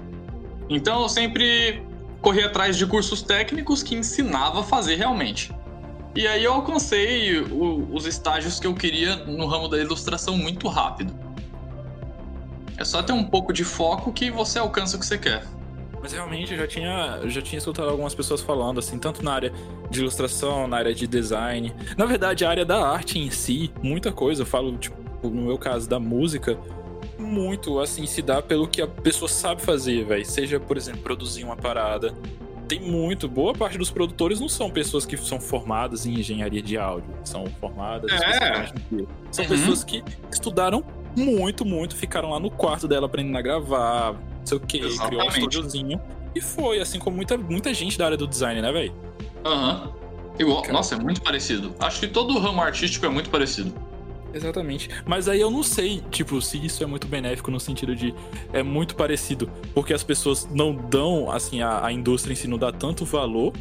Então eu sempre corri atrás de cursos técnicos que ensinava a fazer realmente. E aí eu alcancei o- os estágios que eu queria no ramo da ilustração muito rápido. É só ter um pouco de foco que você alcança o que você quer. Mas realmente eu já tinha, já tinha escutado algumas pessoas falando, assim, tanto na área de ilustração, na área de design. Na verdade, a área da arte em si, muita coisa. Eu falo, tipo, no meu caso, da música, muito, assim, se dá pelo que a pessoa sabe fazer, velho. Seja, por exemplo, produzir uma parada. Tem muito. Boa parte dos produtores não são pessoas que são formadas em engenharia de áudio. São formadas É. São Uhum. pessoas que estudaram muito, muito, ficaram lá no quarto dela aprendendo a gravar, sei o que, criou um estúdiozinho. E foi, assim como muita, muita gente da área do design, né, velho? Aham. Igual, Cara. nossa, é muito parecido. Acho que todo o ramo artístico é muito parecido. Exatamente. Mas aí eu não sei, tipo, se isso é muito benéfico no sentido de é muito parecido, porque as pessoas não dão, assim, a, a indústria em si não dá tanto valor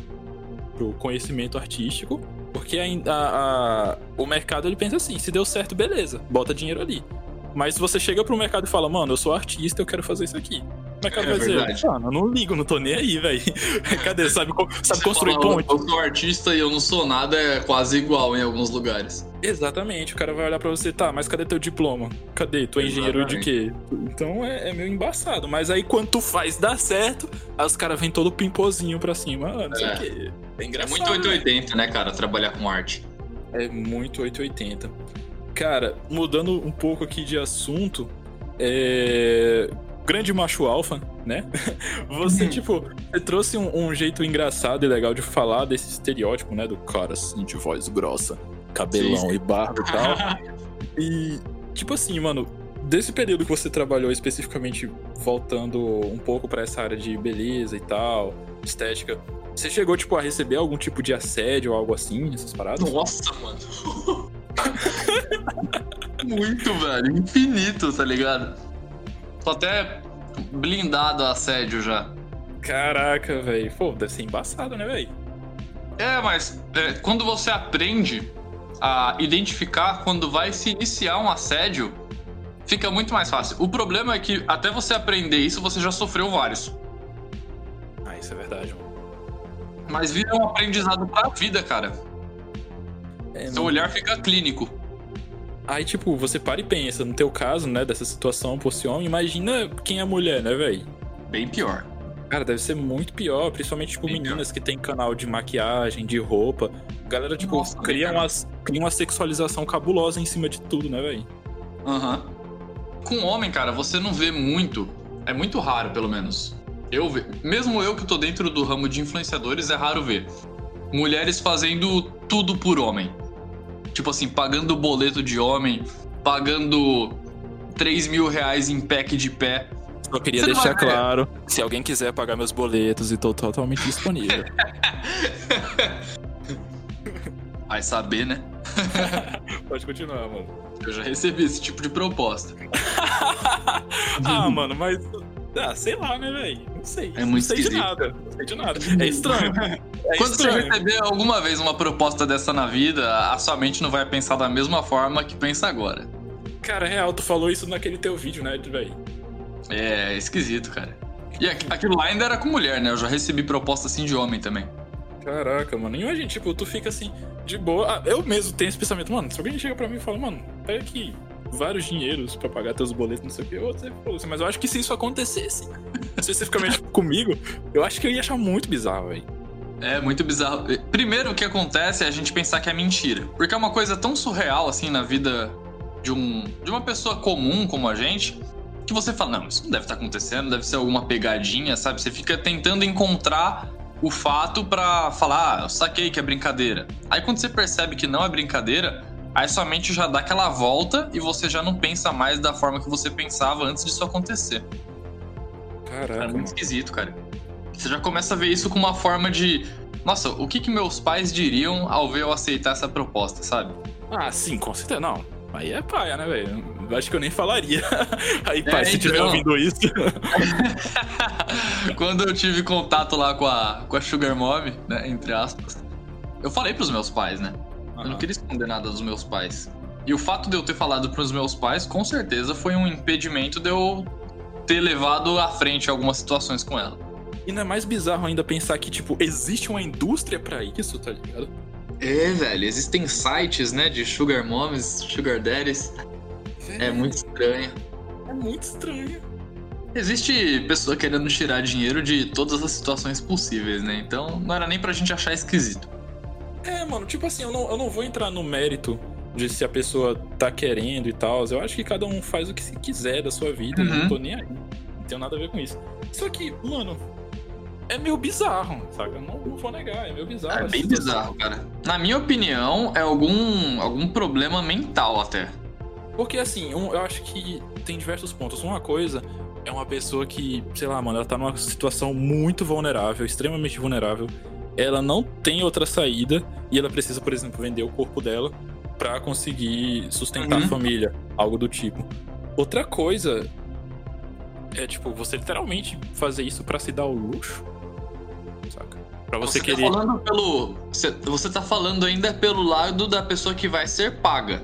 pro conhecimento artístico, porque a- a- o mercado ele pensa assim, se deu certo, beleza, bota dinheiro ali. Mas se você chega pro mercado e fala, mano, eu sou artista, eu quero fazer isso aqui. O mercado É vai dizer, verdade. mano, eu não ligo, não tô nem aí, velho. Cadê? Sabe, sabe Você construir fala, ponte? Eu sou artista e eu não sou nada, é quase igual em alguns lugares. Exatamente, o cara vai olhar pra você, tá, mas cadê teu diploma? Cadê? Tu é engenheiro de quê? Então é, é meio embaçado. Mas aí quando tu faz dar certo, aí os caras vêm todo pimpozinho pra cima. Ah, não sei É. o quê. É É engraçado. muito 880, né, cara, trabalhar com arte. É muito 880. Cara, mudando um pouco aqui de assunto, é. Grande macho alfa, né? Você, Uhum. tipo, você trouxe um, um jeito engraçado e legal de falar desse estereótipo, né? Do cara assim, de voz grossa, cabelão Sim. e barba e tal. E, tipo assim, mano, desse período que você trabalhou especificamente voltando um pouco pra essa área de beleza e tal, estética, você chegou, tipo, a receber algum tipo de assédio ou algo assim, essas paradas? Nossa, mano. Muito, velho. Infinito, tá ligado? Tô até blindado a assédio já. Caraca, velho. Pô, deve ser embaçado, né, velho? É, mas é, quando você aprende a identificar quando vai se iniciar um assédio, fica muito mais fácil. O problema é que até você aprender isso, você já sofreu vários. Ah, isso é verdade, mano. Mas vira um aprendizado pra vida, cara. É, Seu olhar fica clínico. Aí, tipo, você para e pensa, no teu caso, né, dessa situação por ser homem, imagina quem é mulher, né, velho? Bem pior. Cara, deve ser muito pior, principalmente, tipo, Bem meninas que tem canal de maquiagem, de roupa. Galera, tipo, Nossa, cria, bem uma, cria uma sexualização cabulosa em cima de tudo, né, velho? Aham. Com homem, cara, você não vê muito. É muito raro, pelo menos. Eu ve... Mesmo eu que tô dentro do ramo de influenciadores, é raro ver. Mulheres fazendo tudo por homem. Tipo assim, pagando boleto de homem, pagando 3 mil reais em pack de pé. Só queria Você deixar claro, se alguém quiser pagar meus boletos, e tô totalmente disponível. Vai saber, né? Pode continuar, mano. Eu já recebi esse tipo de proposta. ah, mano, mas. Ah, sei lá, né, velho? Não sei. É muito não sei de esquisito. nada. Não sei de nada. É estranho. É Quando você estranho. receber alguma vez uma proposta dessa na vida, a sua mente não vai pensar da mesma forma que pensa agora. Cara, real, tu falou isso naquele teu vídeo, né, velho? É esquisito, cara. E aqu- aquilo lá ainda era com mulher, né? Eu já recebi proposta assim de homem também. Caraca, mano. Imagina, tipo, tu fica assim, de boa. Ah, eu mesmo tenho esse pensamento, mano, se alguém chega pra mim e fala, mano, pega aqui vários dinheiros pra pagar teus boletos, não sei o que, você. Mas eu acho que se isso acontecesse, especificamente comigo, eu acho que eu ia achar muito bizarro, velho. É muito bizarro. Primeiro, o que acontece é a gente pensar que é mentira. Porque é uma coisa tão surreal, assim, na vida de, um, de uma pessoa comum como a gente, que você fala, não, isso não deve estar acontecendo, deve ser alguma pegadinha, sabe? Você fica tentando encontrar o fato pra falar, ah, eu saquei que é brincadeira. Aí quando você percebe que não é brincadeira, aí sua mente já dá aquela volta e você já não pensa mais da forma que você pensava antes disso acontecer. Caraca. É muito esquisito, cara. Você já começa a ver isso com uma forma de. Nossa, o que, que meus pais diriam ao ver eu aceitar essa proposta, sabe? Ah, sim, com certeza. Não, aí é paia, né, velho? Acho que eu nem falaria. Aí, pai, É, se tiver então. ouvindo isso. Quando eu tive contato lá com a, com a Sugar Mom, né, entre aspas, eu falei pros meus pais, né? Eu não queria esconder nada dos meus pais. E o fato de eu ter falado pros meus pais, com certeza, foi um impedimento de eu ter levado à frente algumas situações com ela. E não é mais bizarro ainda pensar que, tipo, existe uma indústria pra isso, tá ligado? É, velho, existem sites, né, de sugar moms, sugar daddies. É muito estranho. É muito estranho. Existe pessoa querendo tirar dinheiro de todas as situações possíveis, né? Então não era nem pra gente achar esquisito. É, mano, tipo assim, eu não, eu não vou entrar no mérito de se a pessoa tá querendo e tal. Eu acho que cada um faz o que se quiser da sua vida. Eu Uhum. não tô nem aí. Não tenho nada a ver com isso. Só que, mano, é meio bizarro, saca? Eu não, não vou negar, é meio bizarro. É bem situação. bizarro, cara. Na minha opinião, é algum, algum problema mental até. Porque assim, um- eu acho que tem diversos pontos. Uma coisa é uma pessoa que, sei lá, mano, ela tá numa situação muito vulnerável, extremamente vulnerável. Ela não tem outra saída e ela precisa, por exemplo, vender o corpo dela pra conseguir sustentar Uhum. a família, algo do tipo. Outra coisa é, tipo, você literalmente fazer isso pra se dar o luxo, saca? Pra você, Você, querer. tá falando pelo. Você, você tá falando ainda pelo lado da pessoa que vai ser paga.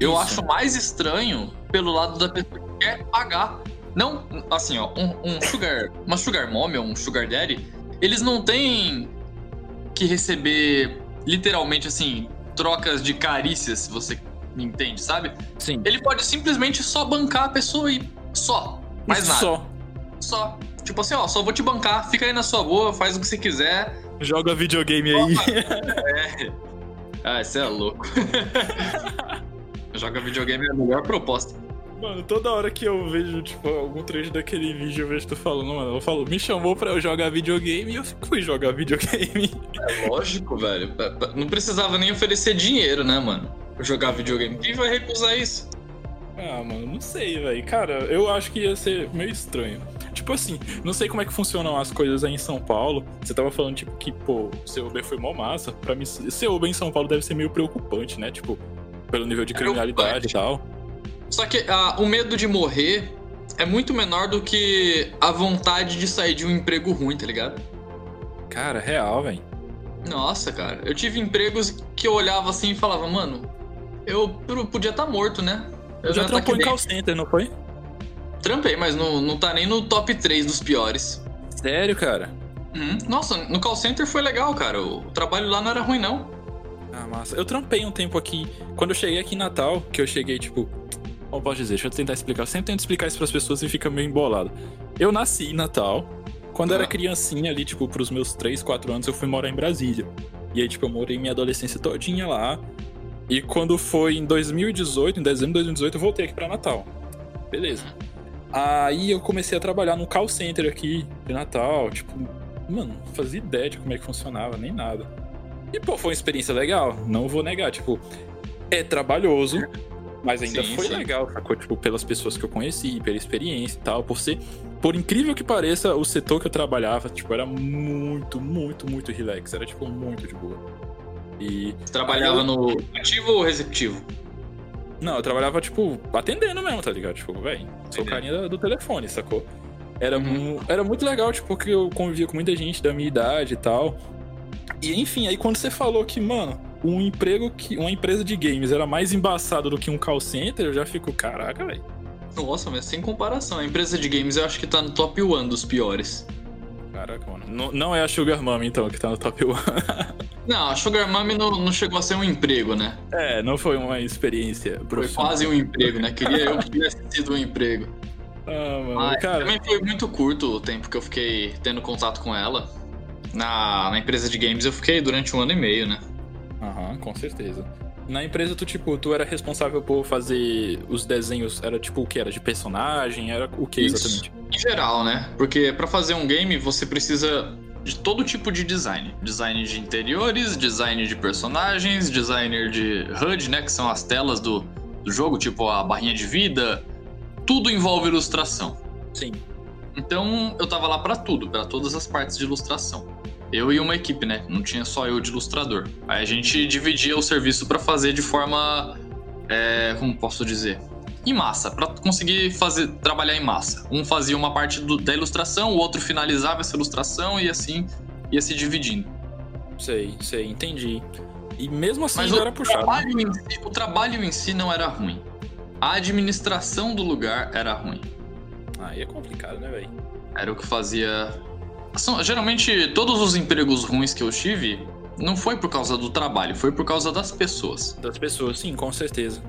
Eu Isso. acho mais estranho pelo lado da pessoa que quer pagar. Não, assim, ó, um, um sugar. Uma sugar mom ou um sugar daddy, eles não têm que receber literalmente assim, trocas de carícias, se você me entende, sabe? Sim. Ele pode simplesmente só bancar a pessoa e só. Mais nada. Só. Só. Tipo assim, ó, só vou te bancar, fica aí na sua boa, faz o que você quiser. Joga videogame aí. Ah, você é louco. Joga videogame é a melhor proposta. Mano, toda hora que eu vejo, tipo, algum trecho daquele vídeo, eu vejo tu falando, mano, eu falo, me chamou pra eu jogar videogame e eu fui jogar videogame. É lógico, velho. Não precisava nem oferecer dinheiro, né, mano? Pra jogar videogame. Quem vai recusar isso? Ah, mano, não sei, velho. Cara, eu acho que ia ser meio estranho. Tipo assim, não sei como é que funcionam as coisas aí em São Paulo. Você tava falando, tipo, que, pô, seu Uber foi mó massa. Pra mim, ser Uber em São Paulo deve ser meio preocupante, né? Tipo, pelo nível de criminalidade e tal. Só que ah, o medo de morrer é muito menor do que a vontade de sair de um emprego ruim, tá ligado? Cara, real, velho. Nossa, cara. Eu tive empregos que eu olhava assim e falava, mano, eu, podia estar morto, né? Eu já tá trampou aqui em call center, não foi? Trampei, mas não, não tá nem no top 3 dos piores. Sério, cara? Uhum. Nossa, no call center foi legal, cara. O trabalho lá não era ruim, não. Ah, massa. Eu trampei um tempo aqui. Quando eu cheguei aqui em Natal, que eu cheguei, tipo. Como posso dizer? Deixa eu tentar explicar. Eu sempre tento explicar isso pras pessoas e fica meio embolado. Eu nasci em Natal. Quando eu era Ah. criancinha ali, tipo, pros meus 3, 4 anos, eu fui morar em Brasília. E aí, tipo, eu morei minha adolescência todinha lá. E quando foi em 2018, em dezembro de 2018, eu voltei aqui pra Natal. Beleza. Aí eu comecei a trabalhar no call center aqui de Natal. Tipo, mano, não fazia ideia de como é que funcionava, nem nada. E, pô, foi uma experiência legal, não vou negar. Tipo, é trabalhoso, mas ainda Sim, foi sim. legal, sacou? Tipo, pelas pessoas que eu conheci, pela experiência e tal. Por ser, por incrível que pareça, o setor que eu trabalhava, tipo, era muito, muito, muito relax. Era, tipo, muito de boa. E. Trabalhava no ativo ou receptivo? Não, eu trabalhava, tipo, atendendo mesmo, tá ligado? Tipo, velho, sou Atendendo. carinha do telefone, sacou? Era, Uhum. era muito legal, tipo, porque eu convivia com muita gente da minha idade e tal. E enfim, aí quando você falou que, mano, um emprego que. Uma empresa de games era mais embaçado do que um call center, eu já fico, caraca, velho. Nossa, mas sem comparação. A empresa de games eu acho que tá no top 1 dos piores. Caraca, mano. Não, não é a Sugar Mama, então, que tá no top 1. Não, a Sugar Mami não, não chegou a ser um emprego, né? é, não foi uma experiência Foi quase um emprego, né? Queria eu que tivesse sido um emprego. Ah, mano, Mas cara. também foi muito curto o tempo que eu fiquei tendo contato com ela. Na, na empresa de games eu fiquei durante um ano e meio, né? Aham, com certeza. Na empresa, tu, tipo, tu era responsável por fazer os desenhos, era tipo o que? Era de personagem? Era o que Isso. exatamente? Em geral, né? Porque pra fazer um game você precisa de todo tipo de design. Design de interiores, design de personagens, designer de HUD, né? Que são as telas do, do jogo, tipo a barrinha de vida. Tudo envolve ilustração. Sim. Então eu tava lá pra tudo, pra todas as partes de ilustração. Eu e uma equipe, né? Não tinha só eu de ilustrador. Aí a gente dividia o serviço pra fazer de forma. é, como posso dizer? Em massa, pra conseguir fazer trabalhar em massa. Um fazia uma parte do- da ilustração, o outro finalizava essa ilustração e assim ia se dividindo. Sei, sei, entendi. E mesmo assim Mas o era puxado. trabalho, em si, o trabalho em si não era ruim. A administração do lugar era ruim. Aí é complicado, né, velho? Era o que fazia. São- geralmente, todos os empregos ruins que eu tive não foi por causa do trabalho, foi por causa das pessoas. Das pessoas, sim, com certeza.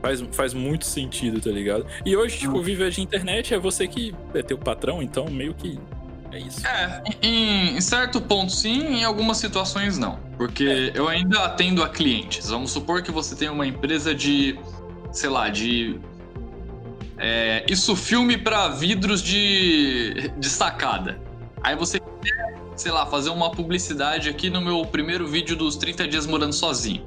Faz, faz muito sentido, tá ligado? E hoje, tipo, viver de internet é você que é teu patrão, então meio que é isso. É, em, em certo ponto sim, em algumas situações não. Porque eu ainda atendo a clientes. Vamos supor que você tem uma empresa de, sei lá, de. É, isso filme para vidros de, de sacada. Aí você quer, sei lá, fazer uma publicidade aqui no meu primeiro vídeo dos 30 dias morando sozinho.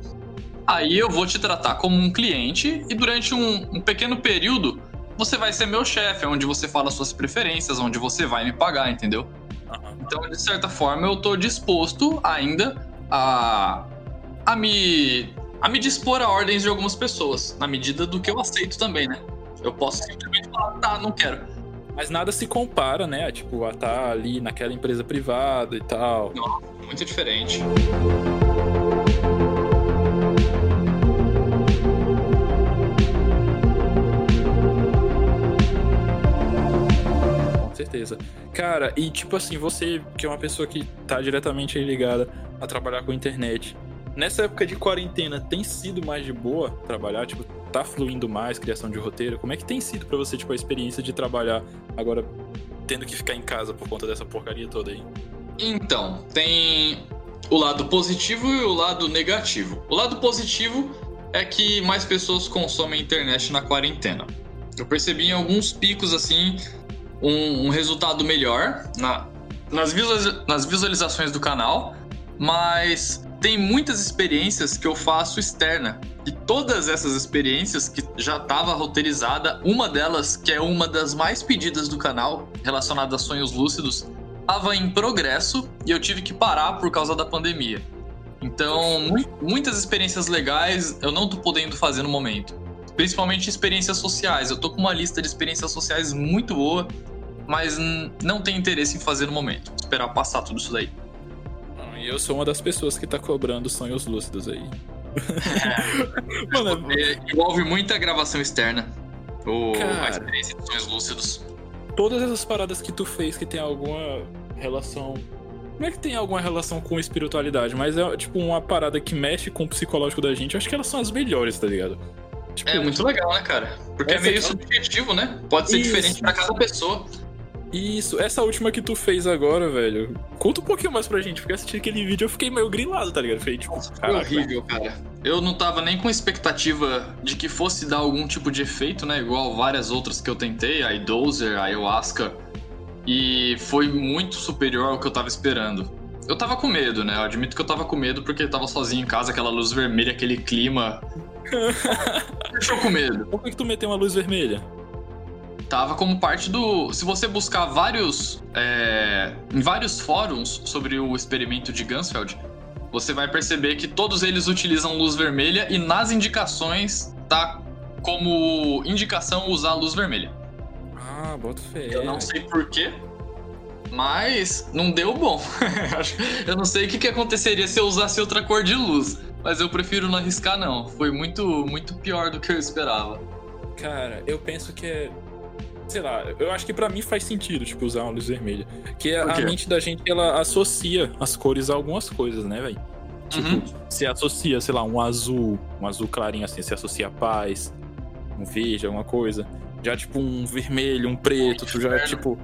Aí eu vou te tratar como um cliente e durante um, um pequeno período você vai ser meu chefe, onde você fala suas preferências, onde você vai me pagar, entendeu? Então, de certa forma, eu tô disposto ainda a, a me a me dispor a ordens de algumas pessoas, na medida do que eu aceito também, né? Eu posso simplesmente falar, tá, não quero. Mas nada se compara, né? a, Tipo, a estar ali naquela empresa privada e tal. Muito diferente. Com certeza. Cara, e tipo assim, você que é uma pessoa que tá diretamente ligada a trabalhar com internet, nessa época de quarentena, tem sido mais de boa trabalhar? Tipo, tá fluindo mais criação de roteiro? Como é que tem sido pra você, tipo, a experiência de trabalhar agora tendo que ficar em casa por conta dessa porcaria toda aí? Então, tem o lado positivo e o lado negativo. O lado positivo é que mais pessoas consomem internet na quarentena. Eu percebi em alguns picos assim um, um resultado melhor na- nas, visualiza- nas visualizações do canal, mas tem muitas experiências que eu faço externa. E todas essas experiências que já estava roteirizada, uma delas, que é uma das mais pedidas do canal, relacionada a sonhos lúcidos, estava em progresso e eu tive que parar por causa da pandemia. Então, mu- muitas experiências legais eu não tô podendo fazer no momento. Principalmente experiências sociais. Eu tô com uma lista de experiências sociais muito boa, mas não tenho interesse em fazer no momento. Esperar passar tudo isso daí. E eu sou uma das pessoas que tá cobrando sonhos lúcidos aí. Mano, É, envolve muita gravação externa. Ou Cara. a experiência de sonhos lúcidos. todas essas paradas que tu fez que tem alguma relação. Não é que tem alguma relação com espiritualidade, mas é tipo uma parada que mexe com o psicológico da gente. Eu acho que elas são as melhores, tá ligado? Tipo, É muito legal, né, cara? Porque é meio aqui- subjetivo, né? Pode ser Isso. diferente pra cada pessoa. Isso, essa última que tu fez agora, velho. Conta um pouquinho mais pra gente, porque eu assisti aquele vídeo eu fiquei meio grilado, tá ligado? Fiquei tipo, caraca. horrível, cara. Eu não tava nem com expectativa de que fosse dar algum tipo de efeito, né? Igual várias outras que eu tentei, a Idozer, a Ayahuasca. E foi muito superior ao que eu tava esperando. Eu tava com medo, né? Eu admito que eu tava com medo porque eu tava sozinho em casa, aquela luz vermelha, aquele clima. Deixou com medo. Por que, que tu meteu uma luz vermelha? Tava como parte do. Se você buscar vários. é, em vários fóruns sobre o experimento de Gansfeld, você vai perceber que todos eles utilizam luz vermelha e nas indicações tá como indicação usar luz vermelha. Ah, bota fé. Eu não sei porquê, mas não deu bom. eu não sei o que, que aconteceria se eu usasse outra cor de luz, mas eu prefiro não arriscar, não. Foi muito, muito pior do que eu esperava. Cara, eu penso que é. Sei lá, eu acho que pra mim faz sentido, tipo, usar uma luz vermelha. Que a mente da gente, ela associa as cores a algumas coisas, né, velho? Tipo, Uhum. se associa, sei lá, um azul, um azul clarinho assim, se associa a paz, um verde, alguma coisa. Já, tipo, um vermelho, um preto, tu já, tipo.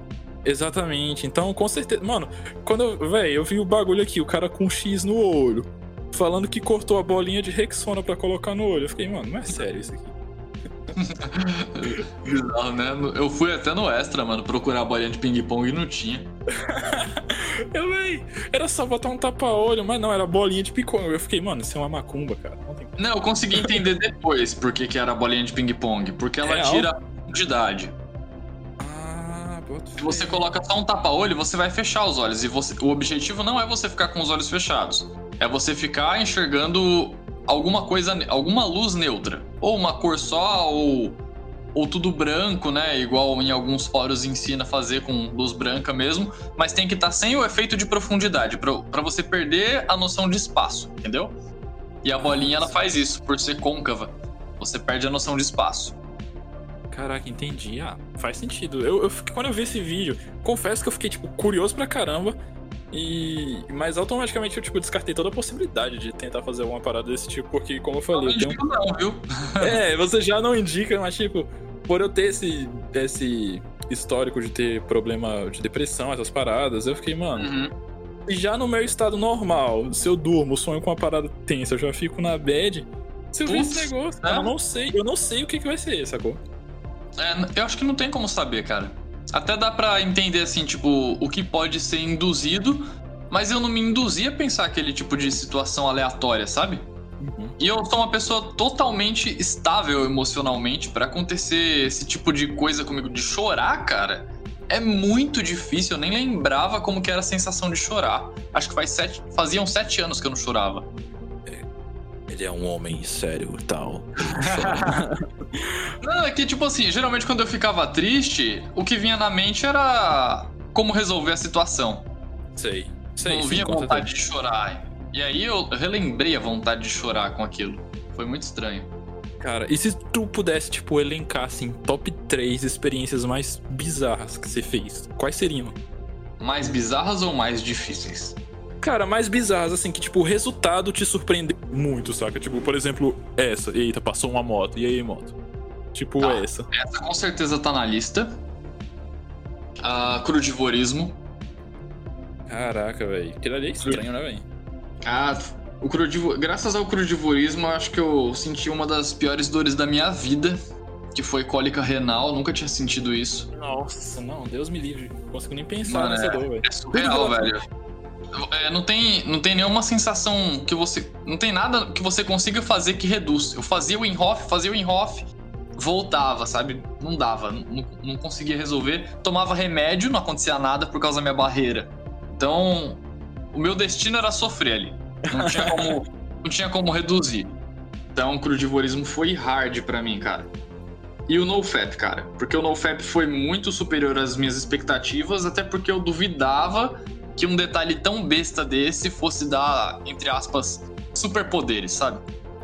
Exatamente. Então, com certeza. Mano, quando eu. Véi, eu vi o bagulho aqui, o cara com um X no olho, falando que cortou a bolinha de Rexona pra colocar no olho. Eu fiquei, mano, não é sério isso aqui. Bizarro, né? Eu fui até no Extra, mano, procurar a bolinha de ping-pong e não tinha. Eu, véi, era só botar um tapa-olho, mas não, era bolinha de picão. Eu fiquei, mano, isso é uma macumba, cara. Não, tem... Não, eu consegui entender depois por que, que era bolinha de ping-pong. Porque ela Real? tira a profundidade. Ah, Se você coloca só um tapa-olho, você vai fechar os olhos. E você- o objetivo não é você ficar com os olhos fechados. É você ficar enxergando alguma coisa, alguma luz neutra. Ou uma cor só, ou, ou tudo branco, né? Igual em alguns fóruns ensina a fazer com luz branca mesmo. Mas tem que estar sem o efeito de profundidade, pra você perder a noção de espaço, entendeu? E a bolinha ela faz isso, por ser côncava. Você perde a noção de espaço. Caraca, entendi. Ah, faz sentido. Eu, eu quando eu vi esse vídeo, confesso que eu fiquei, tipo, curioso pra caramba. E. Mas automaticamente eu, tipo, descartei toda a possibilidade de tentar fazer alguma parada desse tipo, porque, como eu Não falei, eu tenho. indico não, viu? É, você já não indica, mas, tipo, por eu ter esse, esse histórico de ter problema de depressão, essas paradas, eu fiquei, mano. Uhum. E já no meu estado normal, se eu durmo, sonho com uma parada tensa, eu já fico na bad. Se eu ver esse negócio, né? eu não sei, eu não sei o que, que vai ser, sacou? É, eu acho que não tem como saber, cara. Até dá pra entender, assim, tipo, o que pode ser induzido, mas eu não me induzi a pensar aquele tipo de situação aleatória, sabe? Uhum. E eu sou uma pessoa totalmente estável emocionalmente pra acontecer esse tipo de coisa comigo, de chorar, cara. É muito difícil, eu nem lembrava como que era a sensação de chorar. Acho que faz sete, faziam sete anos que eu não chorava. Ele é um homem sério e tal. Não, é que, tipo assim, geralmente quando eu ficava triste, o que vinha na mente era como resolver a situação. sei. Sei, não sim, vinha com vontade certeza. de chorar. E aí eu relembrei a vontade de chorar com aquilo. Foi muito estranho. Cara, e se tu pudesse, tipo, elencar, assim, top 3 experiências mais bizarras que você fez, quais seriam? Mais bizarras ou mais difíceis? Cara, mais bizarras, assim, que, tipo, o resultado te surpreendeu muito, saca? Tipo, por exemplo, essa. Eita, passou uma moto. E aí, moto? Tipo, Tá. essa. Essa com certeza tá na lista. Ah, crudivorismo. Caraca, velho. Aquilo ali é estranho, né, velho? Ah, o crudivo... graças ao crudivorismo, acho que eu senti uma das piores dores da minha vida, que foi cólica renal. Nunca tinha sentido isso. Nossa, não, Deus me livre. Não consigo nem pensar Mano, nessa dor, velho. É surreal, velho. É, não, tem, não tem nenhuma sensação que você. Não tem nada que você consiga fazer que reduz. Eu fazia o in-off, fazia o in-off, voltava, sabe? Não dava, não, não conseguia resolver. Tomava remédio, não acontecia nada por causa da minha barreira. Então, o meu destino era sofrer ali. Não tinha como, não tinha como reduzir. Então, o crudivorismo foi hard pra mim, cara. E o NoFap, cara. Porque o NoFap foi muito superior às minhas expectativas, até porque eu duvidava que um detalhe tão besta desse fosse dar, entre aspas, superpoderes, sabe?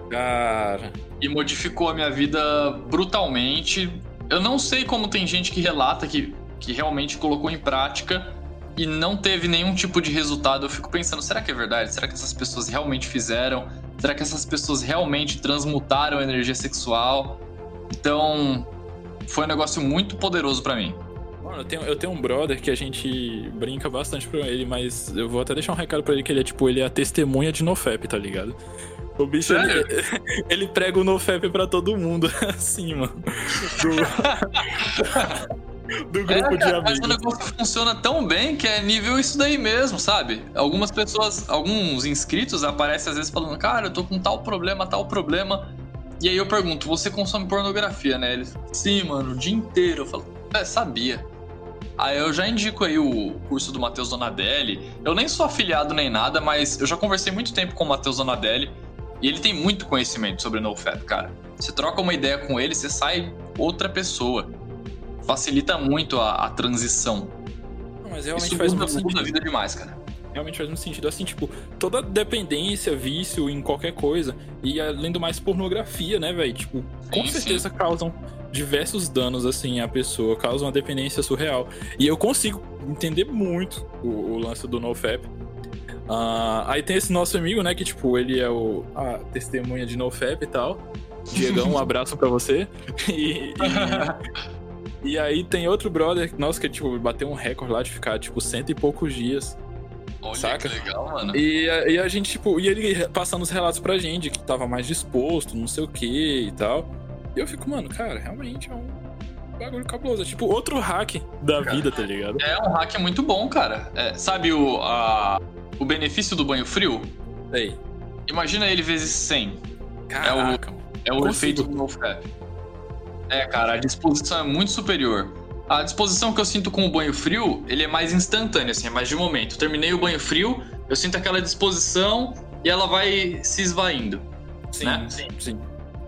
Cara. E modificou a minha vida brutalmente. Eu não sei como tem gente que relata que, que realmente colocou em prática e não teve nenhum tipo de resultado. Eu fico pensando, será que é verdade? Será que essas pessoas realmente fizeram? Será que essas pessoas realmente transmutaram a energia sexual? Então, foi um negócio muito poderoso pra mim. Mano, eu tenho, eu tenho um brother que a gente brinca bastante com ele, mas eu vou até deixar um recado pra ele que ele é tipo, ele é a testemunha de NoFap, tá ligado? O bicho, ele, ele prega o NoFap pra todo mundo, assim, mano. Do, do grupo de cara, mas o amigos. negócio funciona tão bem que é nível isso daí mesmo, sabe? Algumas pessoas, alguns inscritos aparecem às vezes falando, cara, eu tô com tal problema, tal problema. E aí eu pergunto, você consome pornografia, né? Eles, sim, mano, o dia inteiro. Eu falo, é, sabia. Aí eu já indico aí o curso do Matheus Donadelli. Eu nem sou afiliado nem nada, mas eu já conversei muito tempo com o Matheus Donadelli. E ele tem muito conhecimento sobre NoFap, cara. Você troca uma ideia com ele, você sai outra pessoa. Facilita muito a, a transição. Não, mas realmente Isso faz muda, muito muda a vida demais, cara. Realmente faz muito sentido. Assim, tipo, toda dependência, vício em qualquer coisa, e além do mais, pornografia, né, velho? Tipo, com Sim, certeza causam diversos danos, assim, à pessoa, causam uma dependência surreal. E eu consigo entender muito o, o lance do NoFap. Ah, aí tem esse nosso amigo, né, que, tipo, ele é o, a testemunha de NoFap e tal. Diegão, um abraço pra você. E, e, e aí tem outro brother, nossa, que, tipo, bateu um recorde lá de ficar, tipo, cento e poucos dias Olha Saca? que legal, mano. e, a- e a gente, tipo, e ele passando os relatos pra gente, que tava mais disposto, não sei o que e tal. E eu fico, mano, cara, realmente é um, bagulho cabuloso. É tipo outro hack da vida, tá ligado? É um hack muito bom, cara. É, sabe o, a, o benefício do banho frio? Ei. Imagina ele vezes 100. Caraca, É o efeito do NoFap. É, cara, a disposição é muito superior. A disposição que eu sinto com o banho frio, ele é mais instantâneo, assim, é mais de momento. Terminei o banho frio, eu sinto aquela disposição e ela vai se esvaindo. Sim, né? sim, sim.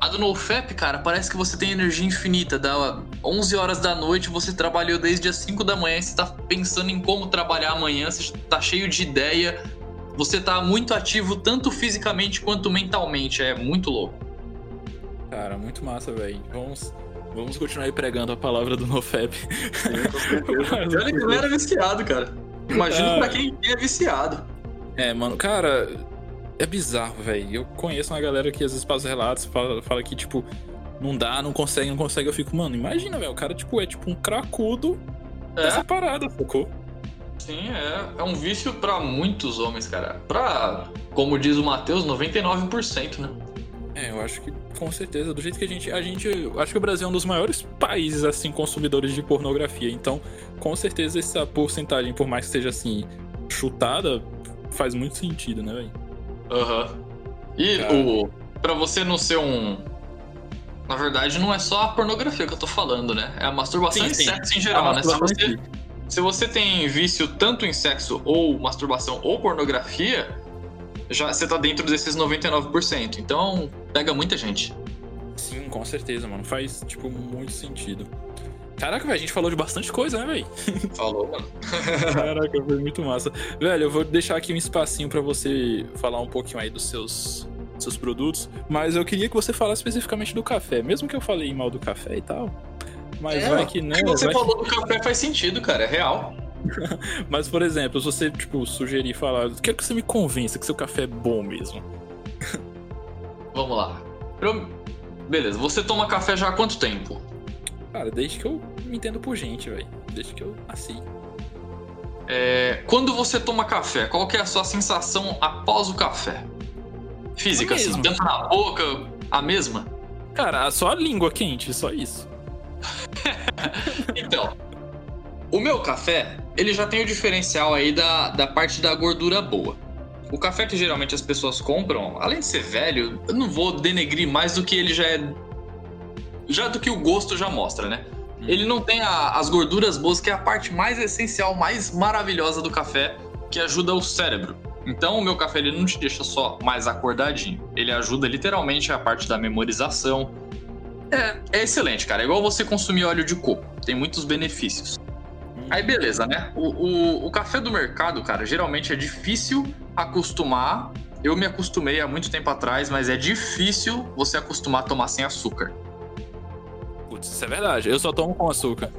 A do NoFap, cara, parece que você tem energia infinita. Da 11 horas da noite, você trabalhou desde as 5 da manhã, você tá pensando em como trabalhar amanhã, você tá cheio de ideia. Você tá muito ativo tanto fisicamente quanto mentalmente. É muito louco. Cara, muito massa, velho. Vamos, vamos continuar aí pregando a palavra do NoFap. E olha que não era viciado, cara. Imagina Ah. pra quem é viciado. É, mano, cara, é bizarro, velho. Eu conheço uma galera que às vezes passa relatos, fala, fala que, tipo, não dá, não consegue, não consegue. Eu fico, mano, imagina, velho. O cara, tipo, é tipo um cracudo dessa É, parada, sacou? sim, é. É um vício pra muitos homens, cara. Pra, como diz o Matheus, 99%, né? É, eu acho que com certeza, do jeito que a gente. A gente. eu Acho que o Brasil é um dos maiores países, assim, consumidores de pornografia. Então, com certeza, essa porcentagem, por mais que seja assim, chutada, faz muito sentido, né, velho? Aham. E Cara. o. Pra você não ser um. Na verdade, não é só a pornografia que eu tô falando, né? É a masturbação Sim, e sim. sexo em geral, A né? Se você, se você tem vício tanto em sexo ou masturbação ou pornografia, já você tá dentro desses 99%. Então, pega muita gente. Sim, com certeza, mano. Faz, tipo, muito sentido. Caraca, velho, a gente falou de bastante coisa, né, velho? Falou, mano. Caraca, foi muito massa. Velho, eu vou deixar aqui um espacinho pra você falar um pouquinho aí dos seus, seus produtos, mas eu queria que você falasse especificamente do café, mesmo que eu falei mal do café e tal. Mas É, vai que né. O que você falou do café faz sentido, cara. É real. Mas, por exemplo, se você, tipo, sugerir falar, quero que você me convença que seu café é bom mesmo. Vamos lá. Beleza, você toma café já há quanto tempo? Cara, desde que eu me entendo por gente, velho. Desde que eu nasci. É, Quando você toma café, qual que é a sua sensação após o café? Física, assim, tanto na boca, a mesma? Cara, só a língua quente, só isso. Então, o meu café, ele já tem o diferencial aí da, da parte da gordura boa. O café que geralmente as pessoas compram, além de ser velho, eu não vou denegrir mais do que ele já é. Já do que o gosto já mostra, né? Ele não tem a- as gorduras boas, que é a parte mais essencial, mais maravilhosa do café, que ajuda o cérebro. Então, o meu café ele não te deixa só mais acordadinho. Ele ajuda literalmente a parte da memorização. É, é excelente, cara. É igual você consumir óleo de coco. Tem muitos benefícios. Aí, beleza, né? O, o, o café do mercado, cara, geralmente é difícil acostumar. Eu me acostumei há muito tempo atrás, mas é difícil você acostumar a tomar sem açúcar. Putz, isso é verdade. Eu só tomo com açúcar.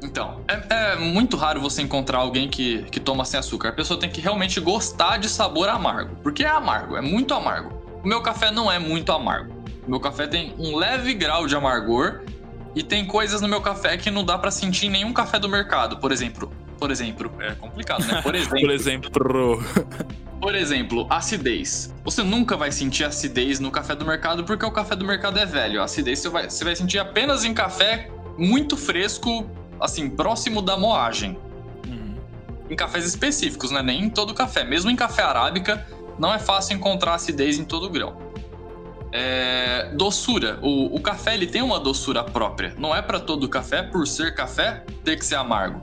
Então, é, é muito raro você encontrar alguém que, que toma sem açúcar. A pessoa tem que realmente gostar de sabor amargo. Porque é amargo, é muito amargo. O meu café não é muito amargo. O meu café tem um leve grau de amargor. E tem coisas no meu café que não dá pra sentir em nenhum café do mercado. Por exemplo, por exemplo, é complicado, né? Por exemplo, Por exemplo. Por exemplo, acidez. Você nunca vai sentir acidez no café do mercado porque o café do mercado é velho. A acidez você vai, você vai sentir apenas em café muito fresco, assim, próximo da moagem. Uhum. Em cafés específicos, né? Nem em todo café. Mesmo em café arábica, não é fácil encontrar acidez em todo grão. É, doçura. O, o café ele tem uma doçura própria. Não é para todo café, por ser café, ter que ser amargo.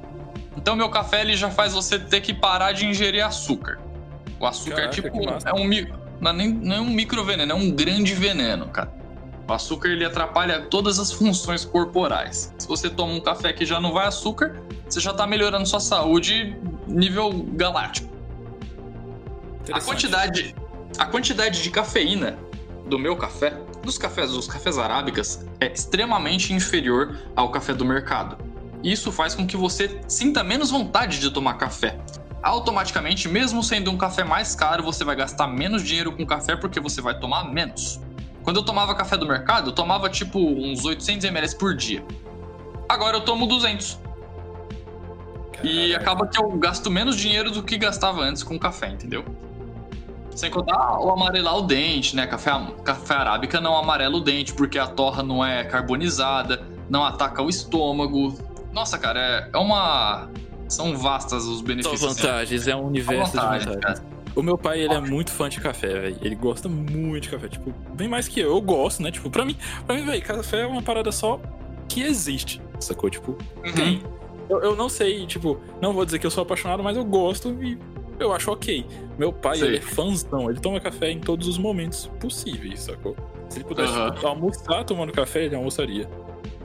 Então meu café ele já faz você ter que parar de ingerir açúcar. O açúcar Caraca, é tipo é um não é nem não é um micro veneno, é um grande veneno, cara. O açúcar ele atrapalha todas as funções corporais. Se você toma um café que já não vai açúcar, você já tá melhorando sua saúde nível galáctico. A quantidade, a quantidade de cafeína do meu café, dos cafés, dos cafés arábicas, é extremamente inferior ao café do mercado. Isso faz com que você sinta menos vontade de tomar café. Automaticamente, mesmo sendo um café mais caro, você vai gastar menos dinheiro com café porque você vai tomar menos. Quando eu tomava café do mercado, eu tomava tipo uns 800 ml por dia. Agora eu tomo 200. E acaba que eu gasto menos dinheiro do que gastava antes com café, entendeu? Sem contar o amarelar o dente, né? Café, café arábica não amarela o dente, porque a torra não é carbonizada, não ataca o estômago. Nossa, cara, é, é uma. São vastas os Só benefícios. vantagens, é um universo de vantagens, vantagens. O meu pai, ele é muito fã de café, velho. Ele gosta muito de café. Tipo, bem mais que eu. Eu gosto, né? Tipo, pra mim, pra mim, velho, café é uma parada só que existe, sacou? Tipo, Uhum. tem. Eu, eu não sei, tipo, não vou dizer que eu sou apaixonado, mas eu gosto e eu acho ok. Meu pai, Sei. ele é fãzão. Ele toma café em todos os momentos possíveis, sacou? Se ele pudesse Aham. almoçar tomando café, ele almoçaria.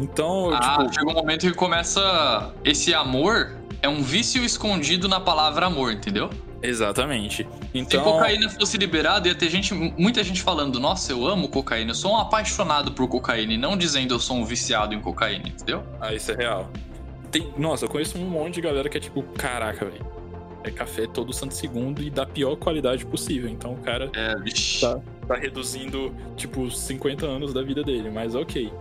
Então, Ah, tipo, chega um momento que começa. Esse amor é um vício escondido na palavra amor, entendeu? exatamente. Se Então, cocaína fosse liberada, ia ter gente, muita gente falando: Nossa, eu amo cocaína, eu sou um apaixonado por cocaína, e não dizendo eu sou um viciado em cocaína, entendeu? Ah, isso é real. Tem, nossa, eu conheço um monte de galera que é tipo, caraca, velho. É café todo santo segundo e da pior qualidade possível. Então o cara É. Tá. tá reduzindo, tipo, 50 anos da vida dele, mas ok.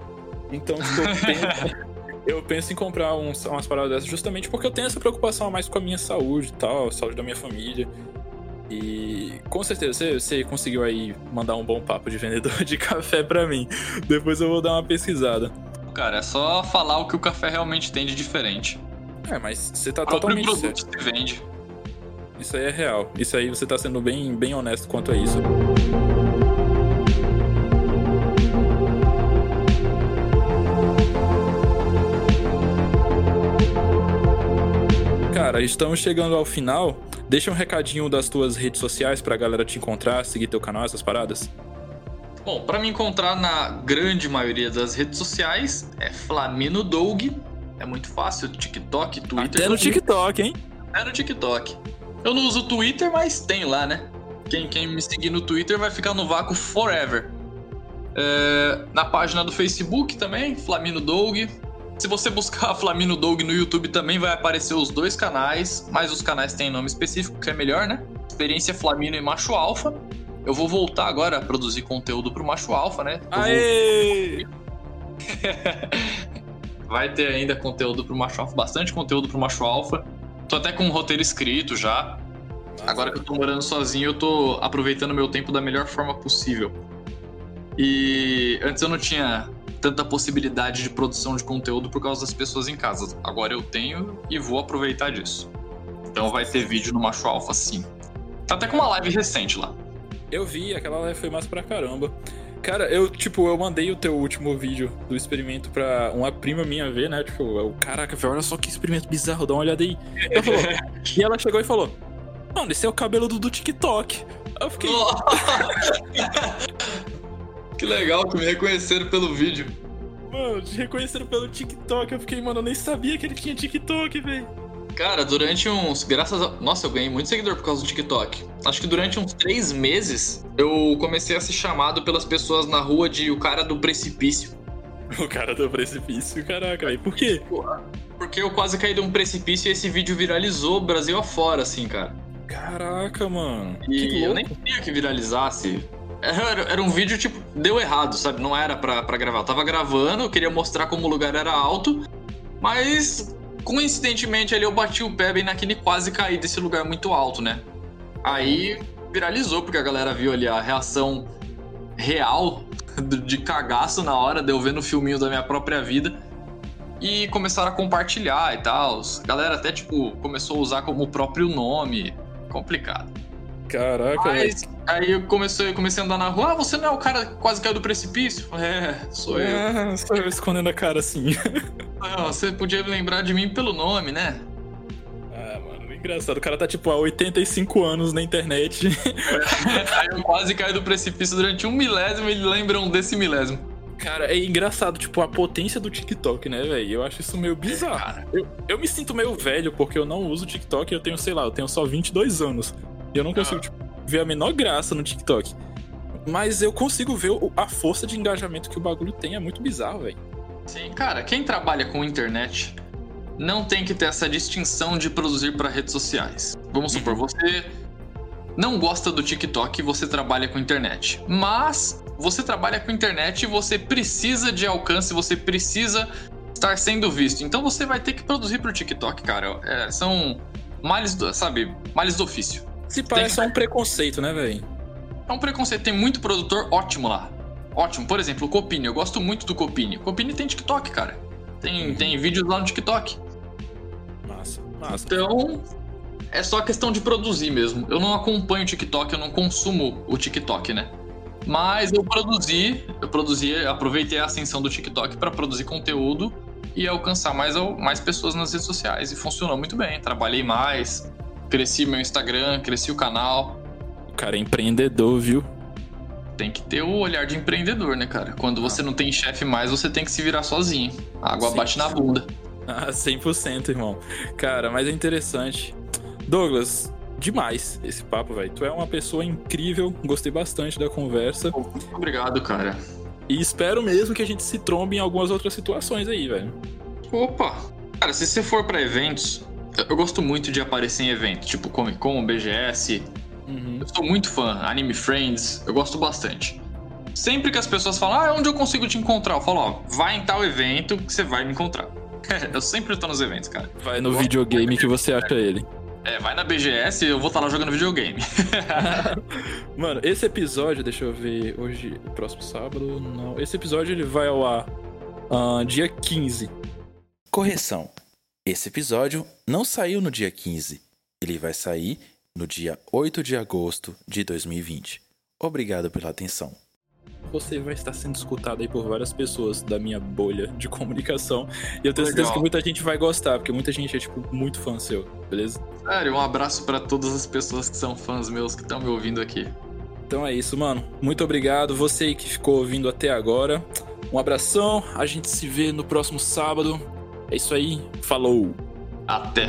Então, tipo, eu penso, eu penso em comprar uns, umas paradas dessas justamente porque eu tenho essa preocupação a mais com a minha saúde e tal, a saúde da minha família. E com certeza você, você conseguiu aí mandar um bom papo de vendedor de café pra mim. Depois eu vou dar uma pesquisada. Cara, é só falar o que o café realmente tem de diferente. É, mas você tá próprio totalmente produto certo. se vende. Isso aí é real. Isso aí você tá sendo bem, bem honesto quanto a isso. Cara, estamos chegando ao final. Deixa um recadinho das tuas redes sociais pra galera te encontrar, seguir teu canal, essas paradas. Bom, pra me encontrar na grande maioria das redes sociais é Flamino Doug. É muito fácil, TikTok, Twitter. Até no TikTok, hein? É no TikTok. Eu não uso Twitter, mas tem lá, né? Quem, quem me seguir no Twitter vai ficar no vácuo forever. É, na página do Facebook também, Flamino Doug. Se você buscar Flamino Doug no YouTube também vai aparecer os dois canais, mas os canais têm nome específico, que é melhor, né? Experiência Flamino e Macho Alfa. Eu vou voltar agora a produzir conteúdo pro Macho Alfa, né? Eu vou- Aê! Vai ter ainda conteúdo pro Macho Alfa, bastante conteúdo pro Macho Alfa. Tô até com um roteiro escrito já. Agora que eu tô morando sozinho, eu tô aproveitando meu tempo da melhor forma possível. E antes eu não tinha tanta possibilidade de produção de conteúdo por causa das pessoas em casa. Agora eu tenho e vou aproveitar disso. Então vai ter vídeo no Macho Alfa, sim. Tá até com uma live recente lá. Eu vi, aquela live foi massa pra caramba. Cara, eu, tipo, eu mandei o teu último vídeo do experimento pra uma prima minha ver, né? Tipo, eu, caraca, velho, olha só que experimento bizarro, dá uma olhada aí. Ela falou, e ela chegou e falou, mano, esse é o cabelo do, do TikTok. Eu fiquei, Que legal que me reconheceram pelo vídeo. mano, te reconheceram pelo TikTok. Eu fiquei, mano, eu nem sabia que ele tinha TikTok, velho. Cara, durante uns. Graças a. Nossa, eu ganhei muito seguidor por causa do TikTok. Acho que durante uns três meses eu comecei a ser chamado pelas pessoas na rua de o cara do precipício. O cara do precipício, caraca, velho. Por quê? Porque eu quase caí de um precipício e esse vídeo viralizou Brasil afora, assim, cara. Caraca, mano. E eu nem queria que viralizasse. Era, era um vídeo, tipo, deu errado, sabe? Não era pra, pra gravar. Eu tava gravando, eu queria mostrar como o lugar era alto, mas coincidentemente ali eu bati o pé bem naquele quase caí desse lugar muito alto, né? Aí viralizou, porque a galera viu ali a reação real de cagaço na hora de eu ver no filminho da minha própria vida. E começaram a compartilhar e tal. A galera até, tipo, começou a usar como o próprio nome. Complicado. Caraca, velho. Mas aí eu comecei, comecei a andar na rua. Ah, você não é o cara que quase caiu do precipício? É, sou eu. Ah, só eu escondendo a cara assim. Ah, você podia lembrar de mim pelo nome, né? Ah, mano, engraçado. O cara tá, tipo, há 85 anos na internet. aí eu quase caí do precipício durante um milésimo e lembram desse milésimo. Cara, é engraçado, tipo, a potência do TikTok, né, velho? Eu acho isso meio bizarro. Cara, Eu, eu me sinto meio velho porque eu não uso TikTok e eu tenho, sei lá, eu tenho só 22 anos. Eu não consigo, tipo, ver a menor graça no TikTok. Mas eu consigo ver o- a força de engajamento que o bagulho tem. É muito bizarro, velho. sim, cara, quem trabalha com internet não tem que ter essa distinção de produzir para redes sociais. Vamos supor, você não gosta do TikTok e você trabalha com internet. Mas você trabalha com internet e você precisa de alcance, você precisa estar sendo visto. Então você vai ter que produzir pro TikTok, cara. É, são males do, sabe, males do ofício. Se parece só um preconceito, né, velho? É um preconceito, tem muito produtor ótimo lá. Ótimo. Por exemplo, o Copini, eu gosto muito do Copini. O Copini tem TikTok, cara. Tem, tem vídeos lá no TikTok. Massa, massa. Então, é só questão de produzir mesmo. Eu não acompanho o TikTok, eu não consumo o TikTok, né? Mas eu produzi, eu produzi, aproveitei a ascensão do TikTok para produzir conteúdo e alcançar mais, mais pessoas nas redes sociais. E funcionou muito bem. Trabalhei mais, cresci meu Instagram, cresci o canal. O cara é empreendedor, viu? Tem que ter o olhar de empreendedor, né, cara? Quando você não tem chefe mais, você tem que se virar sozinho. A água Sim. bate na bunda. Ah, 100%, irmão. Cara, mas é interessante. Douglas, demais esse papo, velho. Tu é uma pessoa incrível, gostei bastante da conversa. Muito obrigado, cara. E espero mesmo que a gente se trombe em algumas outras situações aí, velho. Opa! Cara, se você for para eventos, eu gosto muito de aparecer em eventos, tipo Comic Con, BGS. Uhum. Eu sou muito fã, Anime Friends, eu gosto bastante. Sempre que as pessoas falam, ah, onde eu consigo te encontrar? Eu falo, ó, vai em tal evento que você vai me encontrar. eu sempre tô nos eventos, cara. Vai no videogame que você acha ele. É, vai na BGS e eu vou estar lá jogando videogame. Mano, esse episódio, deixa eu ver, hoje, próximo sábado, não. Esse episódio ele vai ao ar uh, dia 15. Correção. Esse episódio não saiu no dia 15. Ele vai sair no dia 8 de agosto de 2020. Obrigado pela atenção você vai estar sendo escutado aí por várias pessoas da minha bolha de comunicação. E eu tenho Legal. certeza que muita gente vai gostar, porque muita gente é, tipo, muito fã seu, beleza? Sério, um abraço para todas as pessoas que são fãs meus que estão me ouvindo aqui. Então é isso, mano. Muito obrigado. Você aí que ficou ouvindo até agora. Um abração. A gente se vê no próximo sábado. É isso aí. Falou. Até.